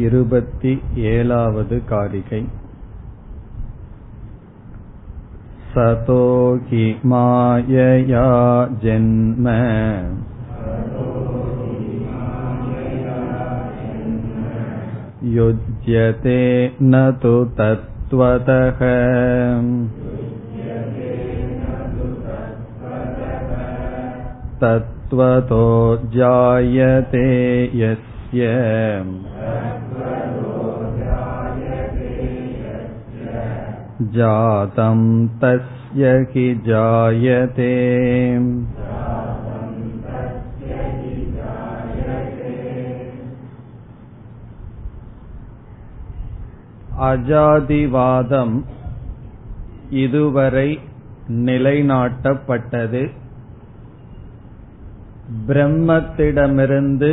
இருபத்தி ஏழாவது कारिकै सतो हि मायया जन्म युज्यते न तु तत्त्वतः तत्त्वतो जायते यस्य जातं तस्य हि जायते அஜாதிவாதம் இதுவரை நிலைநாட்டப்பட்டது பிரம்மத்திடமிருந்து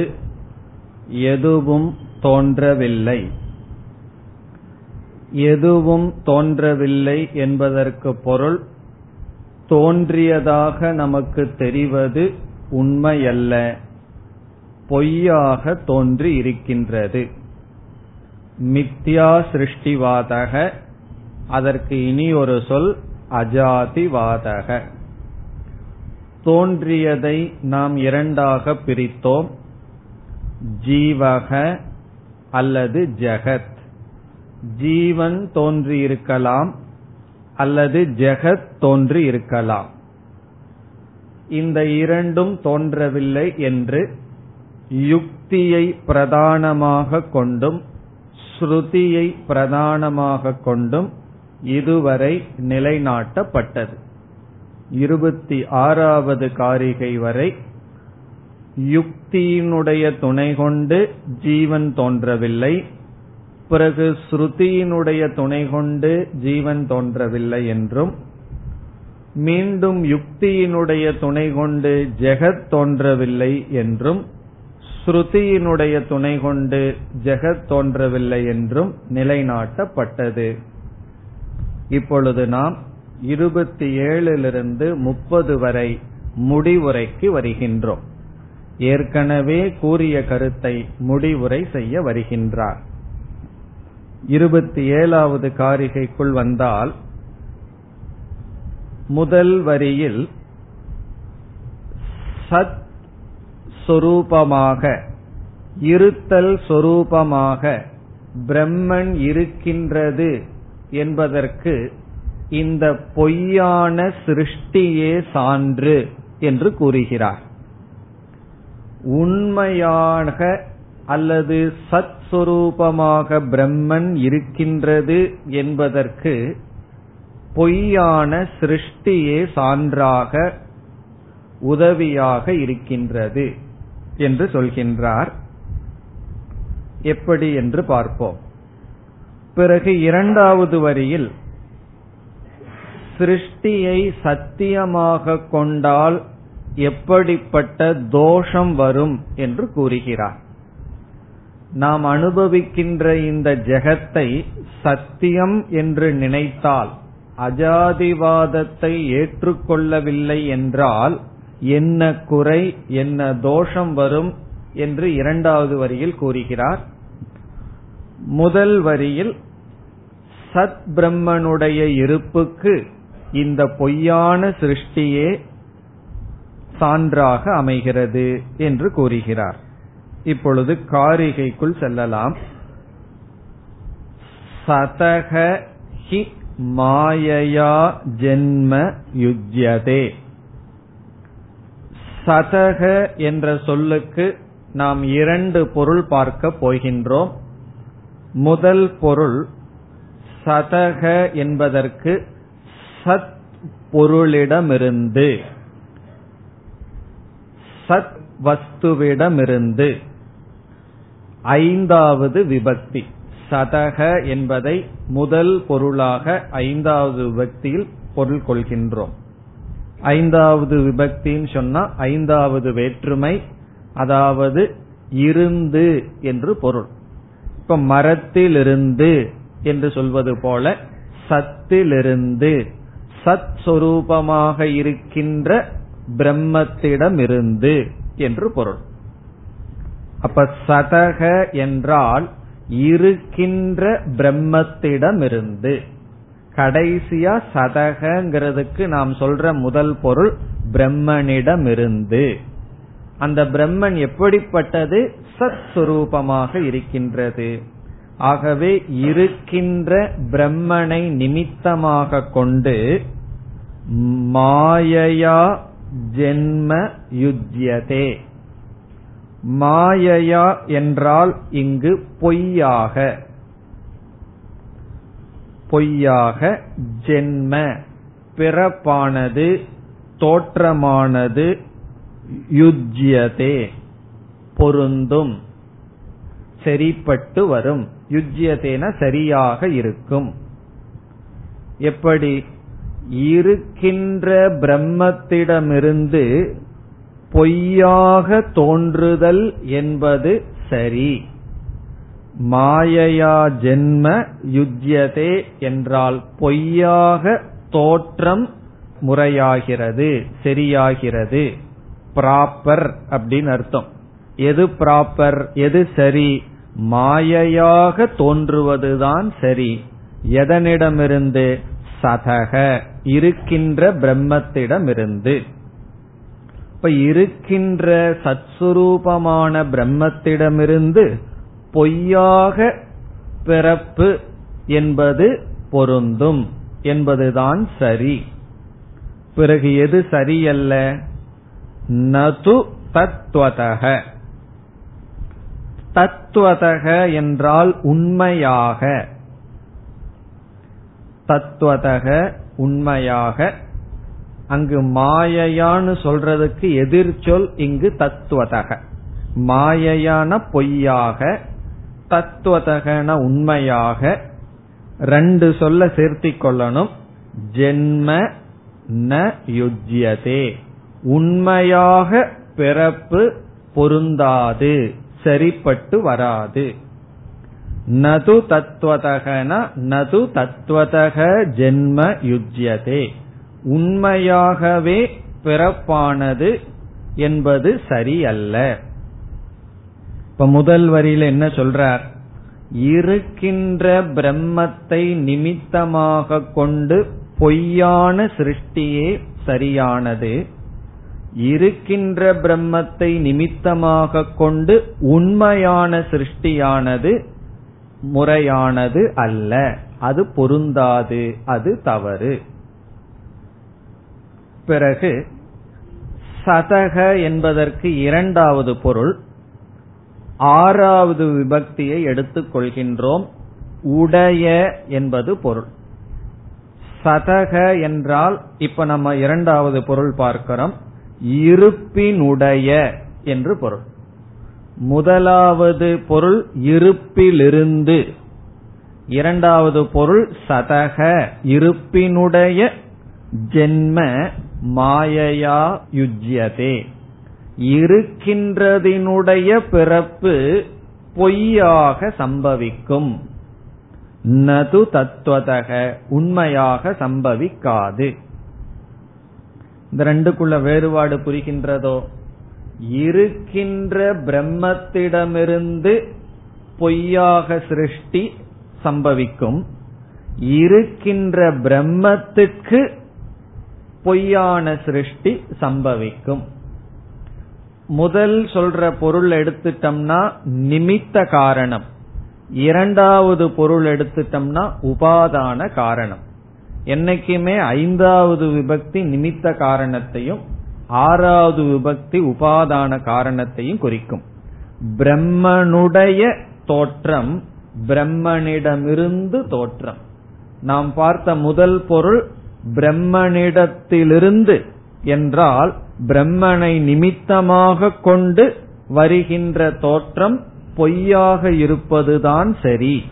எதுவும் தோன்றவில்லை எதுவும் தோன்றவில்லை என்பதற்கு பொருள் தோன்றியதாக நமக்கு தெரிவது உண்மையல்ல. பொய்யாக தோன்றி இருக்கின்றது. மித்யா சிருஷ்டிவாதக அதற்கு இனி ஒரு சொல் அஜாதிவாதக. தோன்றியதை நாம் இரண்டாக பிரித்தோம் ஜீவக அல்லது ஜெகத். ஜீவன் தோன்றியிருக்கலாம் அல்லது ஜெகத் தோன்றியிருக்கலாம். இந்த இரண்டும் தோன்றவில்லை என்று யுக்தியை பிரதானமாக கொண்டும் ஸ்ருதியை பிரதானமாக கொண்டும் இதுவரை நிலைநாட்டப்பட்டது. இருபத்தி ஆறாவது காரிகை வரை யுக்தியினுடைய துணை கொண்டு ஜீவன் தோன்றவில்லை பிறகு ஸ்ருதியினுடைய துணை கொண்டு ஜீவன் தோன்றவில்லை என்றும் மீண்டும் யுக்தியினுடைய துணை கொண்டு ஜெகத் தோன்றவில்லை என்றும் ஸ்ருதியினுடைய துணை கொண்டு ஜெகத் தோன்றவில்லை என்றும் நிலைநாட்டப்பட்டது. இப்பொழுது நாம் இருபத்தி ஏழிலிருந்து முப்பது வரை முடிவுரைக்கு வருகின்றோம். ஏற்கனவே கூறிய கருத்தை முடிவுரை செய்ய வருகின்றார். இருபத்தி ஏழாவது காரிகைக்குள் வந்தால் முதல் வரியில் சத் சொரூபமாக இருத்தல் சொரூபமாக பிரம்மன் இருக்கின்றது என்பதற்கு இந்த பொய்யான சிருஷ்டியே சான்று என்று கூறுகிறார். உண்மையாக அல்லது சத் சுரூபமாக பிரம்மன் இருக்கின்றது என்பதற்கு பொய்யான சிருஷ்டியே சான்றாக உதவியாக இருக்கின்றது என்று சொல்கின்றார். எப்படி என்று பார்ப்போம். பிறகு இரண்டாவது வரியில் சிருஷ்டியை சத்தியமாக கொண்டால் எப்படிப்பட்ட தோஷம் வரும் என்று கூறுகிறார். நாம் அனுபவிக்கின்ற இந்த ஜெகத்தை சத்தியம் என்று நினைத்தால் அஜாதிவாதத்தை ஏற்றுக்கொள்ளவில்லை என்றால் என்ன குறை என்ன தோஷம் வரும் என்று இரண்டாவது வரியில் கூறுகிறார். முதல் வரியில் சத் பிரம்மனுடைய இருப்புக்கு இந்த பொய்யான சிருஷ்டியே சான்றாக அமைகிறது என்று கூறுகிறார். இப்பொழுது காரிகைக்குள் செல்லலாம். சதக ஹி மாயையா ஜென்ம யுஜ்யதே. சதக என்ற சொல்லுக்கு நாம் இரண்டு பொருள் பார்க்க போகின்றோம். முதல் பொருள் சதக என்பதற்கு சத் பொருளிடமிருந்து சத் வஸ்துவிடமிருந்து. ஐந்தாவது விபக்தி. சதக என்பதை முதல் பொருளாக ஐந்தாவது விபக்தியில் பொருள் கொள்கின்றோம். ஐந்தாவது விபக்தின்னு சொன்னா ஐந்தாவது வேற்றுமை அதாவது இருந்து என்று பொருள். இப்ப மரத்திலிருந்து என்று சொல்வது போல சத்திலிருந்து சத் சொரூபமாக இருக்கின்ற பிரம்மத்திடமிருந்து என்று பொருள். அப்ப சதக என்றால் இருக்கின்ற பிரம்மத்திடமிருந்து. கடைசியா சதகங்கிறதுக்கு நாம் சொல்ற முதல் பொருள் பிரம்மனிடமிருந்து. அந்த பிரம்மன் எப்படிப்பட்டது? சத் சுரூபமாக இருக்கின்றது. ஆகவே இருக்கின்ற பிரம்மனை நிமித்தமாக கொண்டு மாயையா ஜென்ம யுத்தியதே மாயையா என்றால் இங்கு பொய்யாக. பொய்யாக ஜென்ம. பிறப்பானது தோற்றமானது யுஜ்யதே. பொருந்தும். சரிப்பட்டு வரும். யுஜ்யதேன சரியாக இருக்கும். எப்படி? இருக்கின்ற பிரம்மத்திடமிருந்து பொய்யாக தோன்றுதல் என்பது சரி. மாயையா ஜென்ம யுஜ்யதே என்றால் பொய்யாக தோற்றம் முறையாகிறது சரியாகிறது. ப்ராப்பர் அப்படின்னு அர்த்தம். எது ப்ராப்பர் எது சரி? மாயையாக தோன்றுவதுதான் சரி. எதனிடமிருந்து? சதக. இருக்கின்ற பிரம்மத்திடமிருந்து. இப்ப இருக்கின்ற சத்சுரூபமான பிரம்மத்திடமிருந்து பொய்யாக பிறப்பு என்பது பொருந்தும் என்பதுதான் சரி. பிறகு எது சரியல்ல? நது தத்வதக. தத்துவதக என்றால் உண்மையாக. தத்துவதக உண்மையாக அங்கு மாயையான்னு சொல்றதுக்கு எதிர்ச்சொல் இங்கு தத்துவதக. மாயையான பொய்யாக தத்துவதகன உண்மையாக ரெண்டு சொல்ல சேர்த்தி கொள்ளணும். ஜென்ம ந யுஜ்யதே. உண்மையாக பிறப்பு பொருந்தாது சரிப்பட்டு வராது. நது தத்துவதகன நது தத்துவதக ஜென்ம யுஜ்யதே. உண்மையாகவே பிறப்பானது என்பது சரியல்ல. இப்ப முதல் வரியில என்ன சொல்றார்? இருக்கின்ற பிரம்மத்தை நிமித்தமாக கொண்டு பொய்யான சிருஷ்டியே சரியானது. இருக்கின்ற பிரம்மத்தை நிமித்தமாக கொண்டு உண்மையான சிருஷ்டியானது முறையானது அல்ல. அது பொருந்தாது அது தவறு. பிறகு சதக என்பதற்கு இரண்டாவது பொருள் ஆறாவது விபக்தியை எடுத்துக் கொள்கின்றோம். உடைய என்பது பொருள். சதக என்றால் இப்ப நம்ம இரண்டாவது பொருள் பார்க்கிறோம். இருப்பினுடைய என்று பொருள். முதலாவது பொருள் இருப்பிலிருந்து. இரண்டாவது பொருள் சதக இருப்பினுடைய ஜென்ம மாயையா யுஜ்யதே. இருக்கின்றதினுடைய பிறப்பு பொய்யாக சம்பவிக்கும். நது தத்துவதக உண்மையாக சம்பவிக்காது. இந்த ரெண்டுக்குள்ள வேறுபாடு புரிகின்றதோ? இருக்கின்ற பிரம்மத்திடமிருந்து பொய்யாக சிருஷ்டி சம்பவிக்கும். இருக்கின்ற பிரம்மத்துக்கு பொய்யான சிருஷ்டி சம்பவிக்கும். முதல் சொல்ற பொருள் எடுத்துட்டோம்னா நிமித்த காரணம். இரண்டாவது பொருள் எடுத்துட்டோம்னா உபாதான காரணம். என்னைக்குமே ஐந்தாவது விபக்தி நிமித்த காரணத்தையும் ஆறாவது விபக்தி உபாதான காரணத்தையும் குறிக்கும். பிரம்மனுடைய தோற்றம் பிரம்மனிடமிருந்து தோற்றம். நாம் பார்த்த முதல் பொருள் பிரம்மனிடத்திலிருந்து என்றால் பிரம்மனை நிமித்தமாக கொண்டு வருகின்ற தோற்றம் பொய்யாக இருப்பதுதான் சரி.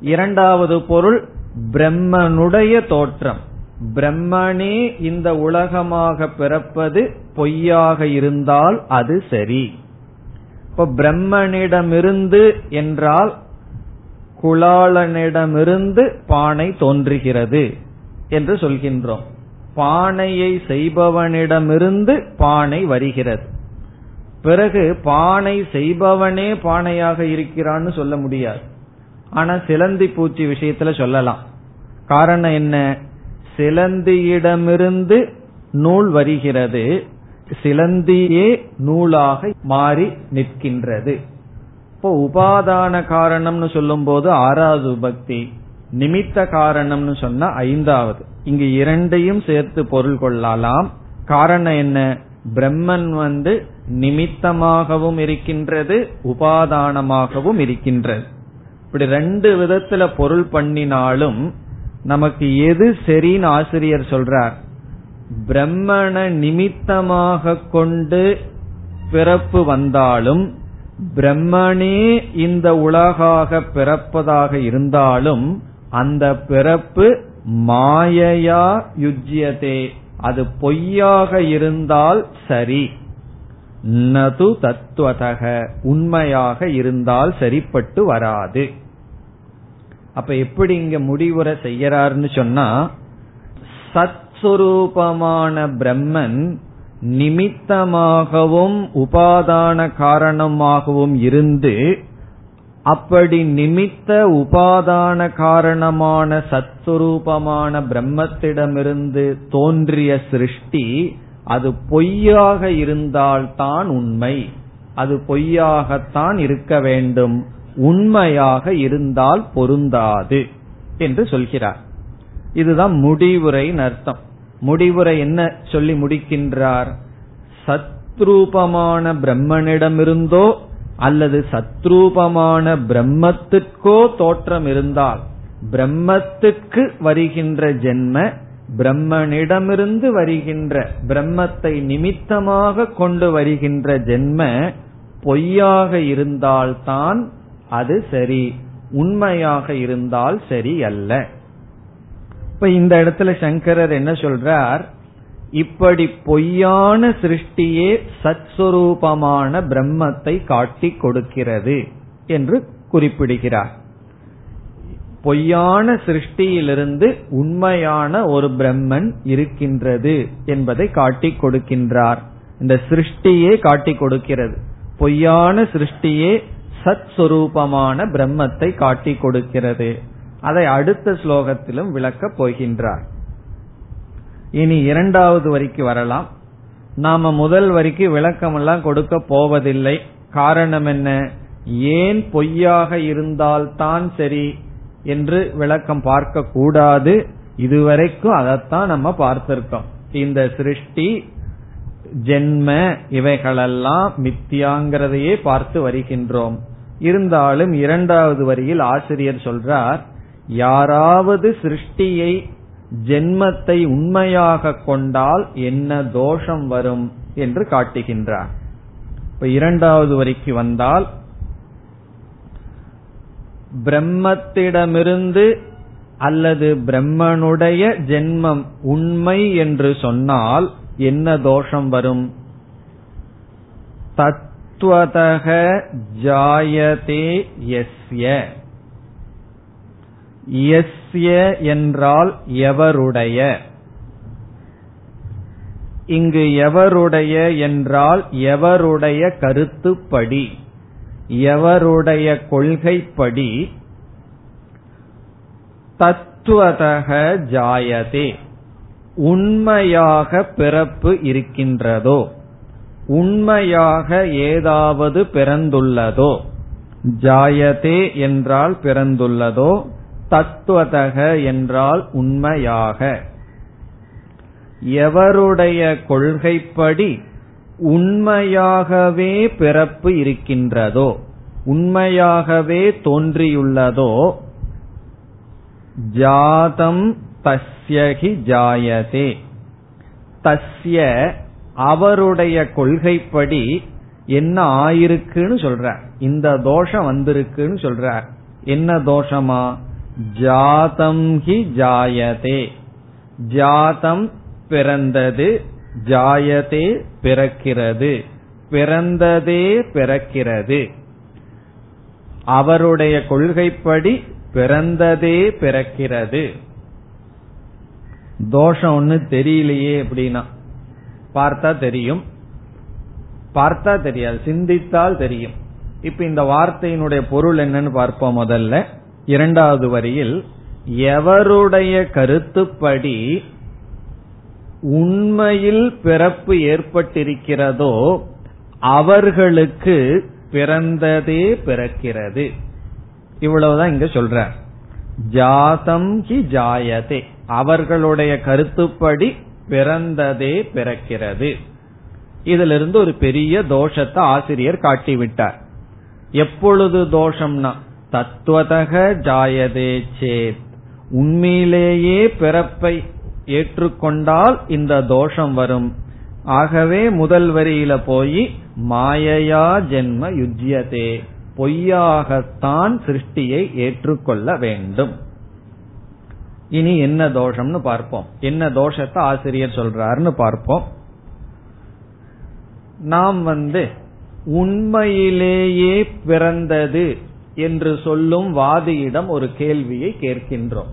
இரண்டாவது பொருள் பிரம்மனுடைய தோற்றம். பிரம்மனே இந்த உலகமாக பிறப்பது பொய்யாக இருந்தால் அது சரி. இப்ப பிரம்மனிடமிருந்து என்றால் குலாளனிடமிருந்து பானை தோன்றுகிறது என்று சொல்கின்றோம். பானையை செய்பவனிடமிருந்து பானை வருகிறது. பிறகு பானை செய்பவனே பானையாக இருக்கிறான்னு சொல்ல முடியாது. ஆனா சிலந்தி பூச்சி விஷயத்துல சொல்லலாம். காரணம் என்ன? சிலந்தியிடமிருந்து நூல் வருகிறது. சிலந்தியே நூலாக மாறி நிற்கின்றது. இப்போ உபாதான காரணம்னு சொல்லும் போது ஆறாவது பக்தி நிமித்த காரணம்னு சொன்னா ஐந்தாவது. இங்கு இரண்டையும் சேர்த்து பொருள் கொள்ளலாம். காரணம் என்ன? பிரம்மன் வந்து நிமித்தமாகவும் இருக்கின்றது உபாதானமாகவும் இருக்கின்றது. இப்படி ரெண்டு விதத்துல பொருள் பண்ணினாலும் நமக்கு எது சரின்னு ஆசிரியர் சொல்றார். பிரம்மனை நிமித்தமாக கொண்டு பிறப்பு வந்தாலும் பிரம்மனே இந்த உலகாக பிறப்பதாக இருந்தாலும் அந்த பிறப்பு மாயையா யுஜ்யதே. அது பொய்யாக இருந்தால் சரி. நது தத்துவதக உண்மையாக இருந்தால் சரிப்பட்டு வராது. அப்ப எப்படி இங்க முடிவுரை செய்யறாருன்னு சொன்னா சத்ஸ்வரூபமான பிரம்மன் நிமித்தமாகவும் உபாதான காரணமாகவும் இருந்து அப்படி நிமித்த உபாதான காரணமான சத்துரூபமான பிரம்மத்திடமிருந்து தோன்றிய சிருஷ்டி அது பொய்யாக இருந்தால்தான் உண்மை. அது பொய்யாகத்தான் இருக்க வேண்டும். உண்மையாக இருந்தால் பொருந்தாது என்று சொல்கிறார். இதுதான் முடிவுரையின் அர்த்தம். முடிவுரை என்ன சொல்லி முடிக்கின்றார்? சத்ரூபமான பிரம்மனிடமிருந்தோ அல்லது சத்ரூபமான பிரம்மத்துக்கோ தோற்றம் இருந்தால் பிரம்மத்துக்கு வருகின்ற ஜென்ம பிரம்மனிடமிருந்து வருகின்ற பிரம்மத்தை நிமித்தமாக கொண்டு வருகின்ற ஜென்ம பொய்யாக இருந்தால்தான் அது சரி உண்மையாக இருந்தால் சரி அல்ல இப்ப இந்த இடத்துல சங்கரர் என்ன சொல்றார்? இப்படி பொய்யான சிருஷ்டியே சத்ஸ்வரூபமான பிரம்மத்தை காட்டி கொடுக்கிறது என்று குறிப்பிடுகிறார். பொய்யான சிருஷ்டியிலிருந்து உண்மையான ஒரு பிரம்மன் இருக்கின்றது என்பதை காட்டி கொடுக்கின்றார். இந்த சிருஷ்டியே காட்டி கொடுக்கிறது. பொய்யான சிருஷ்டியே சத்ஸ்வரூபமான பிரம்மத்தை காட்டி கொடுக்கிறது. அதை அடுத்த ஸ்லோகத்திலும் விளக்கப் போகின்றார். இனி இரண்டாவது வரிக்கு வரலாம். நாம முதல் வரிக்கு விளக்கம் எல்லாம் கொடுக்க போவதில்லை. காரணம் என்ன? ஏன் பொய்யாக இருந்தால்தான் சரி என்று விளக்கம் பார்க்க கூடாது. இதுவரைக்கும் அதைத்தான் நம்ம பார்த்திருக்கோம். இந்த சிருஷ்டி ஜென்ம இவைகளெல்லாம் மித்தியாங்கிறதையே பார்த்து வருகின்றோம். இருந்தாலும் இரண்டாவது வரியில் ஆசிரியர் சொல்றார் யாராவது சிருஷ்டியை ஜென்மத்தை உண்மையாக கொண்டால் என்ன தோஷம் வரும் என்று காட்டுகின்றார். இப்ப இரண்டாவது வரிக்கு வந்தால் பிரம்மத்திடமிருந்து அல்லது பிரம்மனுடைய ஜென்மம் உண்மை என்று சொன்னால் என்ன தோஷம் வரும்? தத்துவதக ஜாயதே எஸ்ய எஸ்ய என்றால் எவருடைய? இங்கு எவருடைய என்றால் எவருடைய கருத்துப்படி எவருடைய கொள்கைப்படி தத்துவதக ஜாயதே உண்மையாக பிறப்பு இருக்கின்றதோ உண்மையாக ஏதாவது பிறந்துள்ளதோ ஜாயதே என்றால் பிறந்துள்ளதோ தத்துவதக என்றால் உண்மையாக. எவருடைய கொள்கைப்படி உண்மையாகவே பிறப்பு இருக்கின்றதோ உண்மையாகவே தோன்றியுள்ளதோ ஜாதம் தஸ்யகி ஜாயதே. தஸ்ய அவருடைய கொள்கைப்படி என்ன ஆயிருக்குன்னு சொல்ற இந்த தோஷம் வந்திருக்குன்னு சொல்ற என்ன தோஷமா? ஜாதம் ஹி ஜாயதே. ஜாதம் பிறந்தது ஜாயதே பிறக்கிறது. பிறந்ததே பிறக்கிறது. அவருடைய கொள்கைப்படி பிறந்ததே பிறக்கிறது. தோஷம் ஒண்ணு தெரியலையே அப்படின்னா பார்த்தா தெரியும். பார்த்தா தெரியாது சிந்தித்தால் தெரியும். இப்ப இந்த வார்த்தையினுடைய பொருள் என்னன்னு பார்ப்போம் முதல்ல. இரண்டாவது வரியில் எவருடைய கருத்துப்படி உண்மையில் பிறப்பு ஏற்பட்டிருக்கிறதோ அவர்களுக்கு பிறந்ததே பிறக்கிறது. இவ்வளவுதான் இங்க சொல்ற. ஜாதம் ஹி ஜாயதே. அவர்களுடைய கருத்துப்படி பிறந்ததே பிறக்கிறது. இதிலிருந்து ஒரு பெரிய தோஷத்தை ஆசிரியர் காட்டிவிட்டார். எப்பொழுது தோஷம்னா தத்துவதக ஜாயதே சேத். உண்மையிலேயே பிறப்பை ஏற்றுக்கொண்டால் இந்த தோஷம் வரும். ஆகவே முதல் வரியில போய் மாயையா ஜென்ம யுஜ்யதே. பொய்யாகத்தான் சிருஷ்டியை ஏற்றுக்கொள்ள வேண்டும். இனி என்ன தோஷம்னு பார்ப்போம். என்ன தோஷத்தை ஆசிரியர் சொல்றாருன்னு பார்ப்போம். நாம் வந்து உண்மையிலேயே பிறந்தது என்று சொல்லும் வாதியிடம் ஒரு கேள்வியை கேட்கின்றோம்.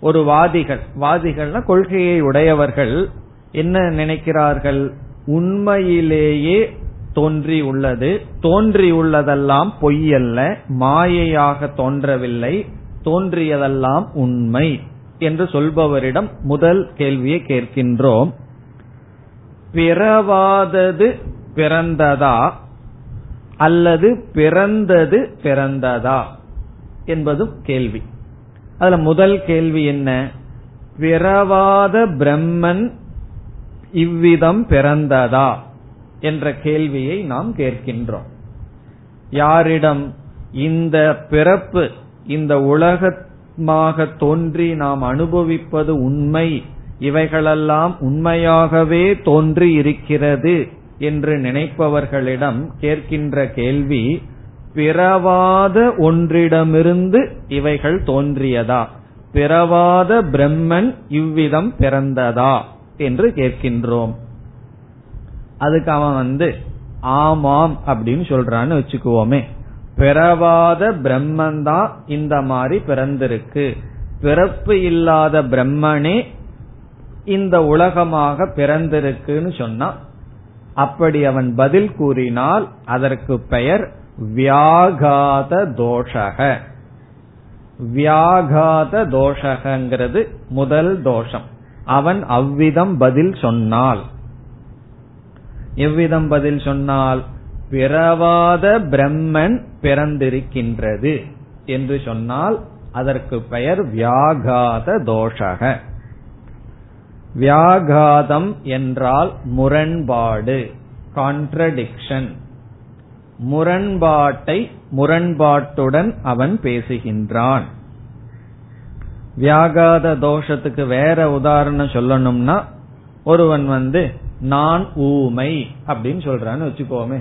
ஒரு வாதிகள் வாதிகள்னா கொள்கையை உடையவர்கள் என்ன நினைக்கிறார்கள்? உண்மையிலேயே தோன்றி உள்ளது. தோன்றியுள்ளதெல்லாம் பொய்யல்ல. மாயையாக தோன்றவில்லை. தோன்றியதெல்லாம் உண்மை என்று சொல்பவரிடம் முதல் கேள்வியை கேட்கின்றோம். பிறவாதது பிறந்ததா? அல்லது பிறந்தது பிறந்ததா என்பதும் கேள்வி. அதுல முதல் கேள்வி என்ன? பிறவாத பிரம்மன் இவ்விதம் பிறந்ததா என்ற கேள்வியை நாம் கேட்கின்றோம். யாரிடம் இந்த பிறப்பு இந்த உலகமாக தோன்றி நாம் அனுபவிப்பது உண்மை இவைகளெல்லாம் உண்மையாகவே தோன்றி இருக்கிறது என்று நினைப்பவர்களிடம் கேட்கின்ற கேள்வி பிறவாத ஒன்றிடமிருந்து இவைகள் தோன்றியதா? பிறவாத பிரம்மன் இவ்விதம் பிறந்ததா? என்று கேட்கின்றோம். அதுக்கு அவன் வந்து ஆமாம் அப்படின்னு சொல்றான்னு வச்சுக்குவோமே. பிறவாத பிரம்மன் தான் இந்த மாதிரி பிறந்திருக்கு. பிறப்பு இல்லாத பிரம்மனே இந்த உலகமாக பிறந்திருக்குன்னு சொன்னா அப்படி அவன் பதில் கூறினால் அதற்கு பெயர் வியாகாத தோஷக. வியாகாத தோஷகங்கிறது முதல் தோஷம். அவன் அவ்விதம் பதில் சொன்னால். எவ்விதம் பதில் சொன்னால்? பிறவாத பிரம்மன் பிறந்திருக்கின்றது என்று சொன்னால் அதற்கு பெயர் வியாகாத தோஷக. வியாகாதம் என்றால் முரண்பாடு கான்ட்ரடிக்ஷன் முரண்பாட்டை முரண்பாட்டுடன் அவன் பேசுகின்றான். வியாகாத தோஷத்துக்கு வேற உதாரணம் சொல்லணும்னா ஒருவன் வந்து நான் ஊமை அப்படின்னு சொல்றான்னு வச்சுக்கோமே.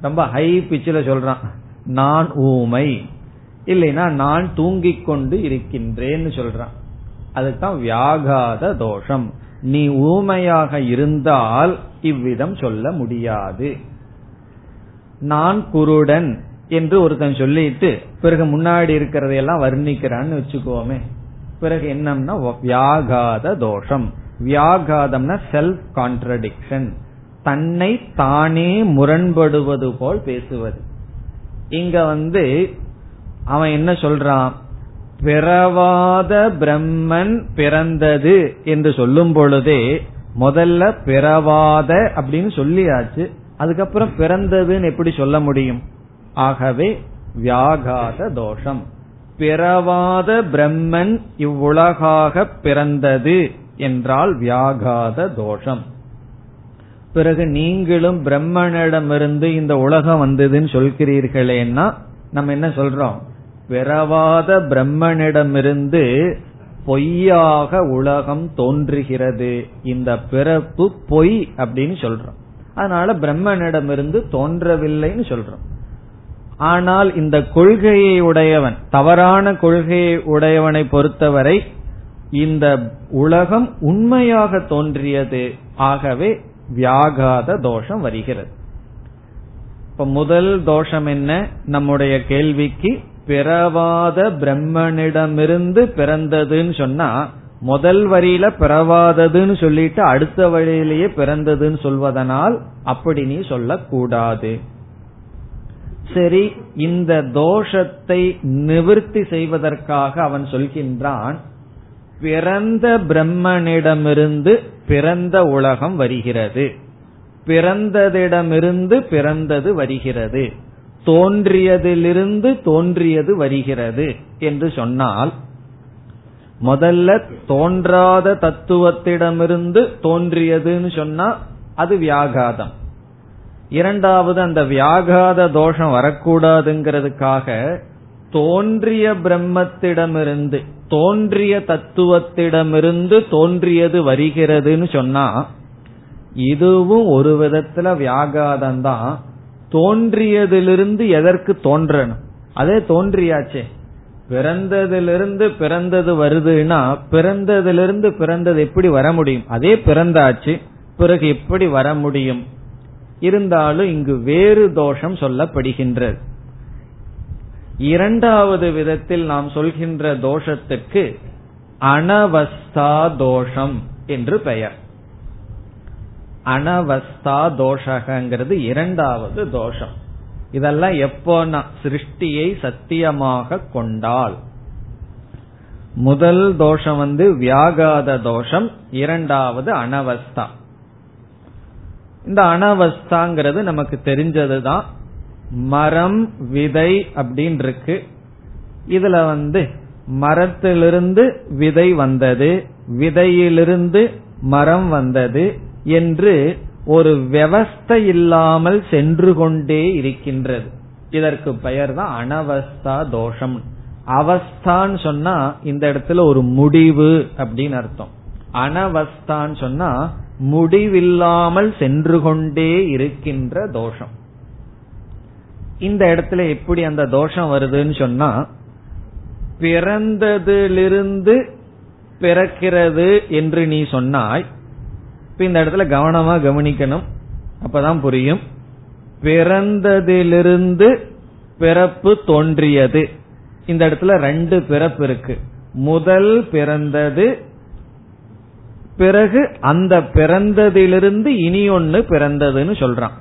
ரொம்ப ஹை பிச்சில் சொல்றான். நான் ஊமை. இல்லைன்னா நான் தூங்கிக் கொண்டு இருக்கின்றேன்னு சொல்றான். அதுதான் வியாகாத தோஷம். நீ ஊமையாக இருந்தால் இவ்விதம் சொல்ல முடியாது. நான் குருடன் என்று ஒருத்தன் சொல்லிட்டு பிறகு முன்னாடி இருக்கிறதையெல்லாம் வர்ணிக்கிறான்னு வச்சுக்கோமே. பிறகு என்னம்னா வியாகாத தோஷம். வியாகாதம்னா செல்ஃப் கான்ட்ரடிக்ஷன் தன்னை தானே முரண்படுவது போல் பேசுவது. இங்க வந்து அவன் என்ன சொல்றான்? பிறவாத பிரம்மன் பிறந்தது என்று சொல்லும் பொழுதே முதல்ல பிறவாத அப்படின்னு சொல்லியாச்சு. அதுக்கப்புறம் பிறந்ததுன்னு எப்படி சொல்ல முடியும்? ஆகவே வியாகாத தோஷம். பிறவாத பிரம்மன் இவ்வுலகாக பிறந்தது என்றால் வியாகாத தோஷம். பிறகு நீங்களும் பிரம்மனிடமிருந்து இந்த உலகம் வந்ததுன்னு சொல்கிறீர்களேன்னா நம்ம என்ன சொல்றோம்? பிறவாத பிரம்மனிடமிருந்து பொய்யாக உலகம் தோன்றுகிறது. இந்த பிறப்பு பொய் அப்படின்னு சொல்றோம். அதனால பிரம்மனிடமிருந்து தோன்றவில்லைன்னு சொல்றோம். ஆனால் இந்த கொள்கையை உடையவன் தவறான கொள்கையை உடையவனை பொறுத்தவரை இந்த உலகம் உண்மையாக தோன்றியது. ஆகவே வியாகாத தோஷம் வருகிறது. இப்ப முதல் தோஷம் என்ன? நம்முடைய கேள்விக்கு பிறவாத பிரம்மனிடமிருந்து பிறந்ததுன்னு சொன்னா முதல் வரியில பிறவாததுன்னு சொல்லிட்டு அடுத்த வழியிலேயே பிறந்ததுன்னு சொல்வதனால் அப்படி நீ சொல்லக்கூடாது. சரி இந்த தோஷத்தை நிவர்த்தி செய்வதற்காக அவன் சொல்கின்றான் பிறந்த பிரம்மனிடமிருந்து பிறந்த உலகம் வருகிறது. பிறந்ததிடமிருந்து பிறந்தது வருகிறது. தோன்றியதிலிருந்து தோன்றியது வருகிறது என்று சொன்னால் முதல்ல தோன்றாத தத்துவத்திடமிருந்து தோன்றியதுன்னு சொன்னா அது வியாகாதம். இரண்டாவது அந்த வியாகாத தோஷம் வரக்கூடாதுங்கிறதுக்காக தோன்றிய பிரம்மத்திடமிருந்து தோன்றிய தத்துவத்திடமிருந்து தோன்றியது வருகிறதுன்னு சொன்னா இதுவும் ஒரு விதத்துல வியாகாதம் தான் தோன்றியதிலிருந்து எதற்கு தோன்றணும்? அதே தோன்றியாச்சே. பிறந்ததிலிருந்து பிறந்தது வருதுன்னா பிறந்ததிலிருந்து பிறந்தது எப்படி வர முடியும்? அதே பிறந்தாச்சு பிறகு எப்படி வர முடியும்? இருந்தாலும் இங்கு வேறு தோஷம் சொல்லப்படுகின்றது. இரண்டாவது விதத்தில் நாம் சொல்கின்ற தோஷத்துக்கு அனவஸ்தா தோஷம் என்று பெயர். அனவஸ்தா தோஷகங்கிறது இரண்டாவது தோஷம். இதெல்லாம் எப்போனா சிருஷ்டியை சத்தியமாக கொண்டால். முதல் தோஷம் வந்து வியாகாத தோஷம் இரண்டாவது அனவஸ்தா. இந்த அனவஸ்தாங்கிறது நமக்கு தெரிஞ்சதுதான். மரம் விதை அப்படின்னு இருக்கு இதுல வந்து மரத்திலிருந்து விதை வந்தது விதையிலிருந்து மரம் வந்தது என்று ஒரு விவஸ்தை இல்லாமல் சென்று கொண்டே இருக்கின்றது. இதற்கு பெயர் தான் அனவஸ்தா தோஷம். அவஸ்தான்னு சொன்னா இந்த இடத்துல ஒரு முடிவு அப்படின்னு அர்த்தம். அனவஸ்தான்னு சொன்னா முடிவில்லாமல் சென்று கொண்டே இருக்கின்ற தோஷம். இந்த இடத்துல எப்படி அந்த தோஷம் வருதுன்னு சொன்னா பிறந்ததிலிருந்து பிறக்கிறது என்று நீ சொன்னாய் இப்ப இந்த இடத்துல கவனமா கவனிக்கணும். அப்பதான் புரியும். பிறந்ததிலிருந்து பிறப்பு தோன்றியது. இந்த இடத்துல ரெண்டு பிறப்பு இருக்கு. முதல் பிறந்தது பிறகு அந்த பிறந்ததிலிருந்து இனி ஒன்னு பிறந்ததுன்னு சொல்றான்.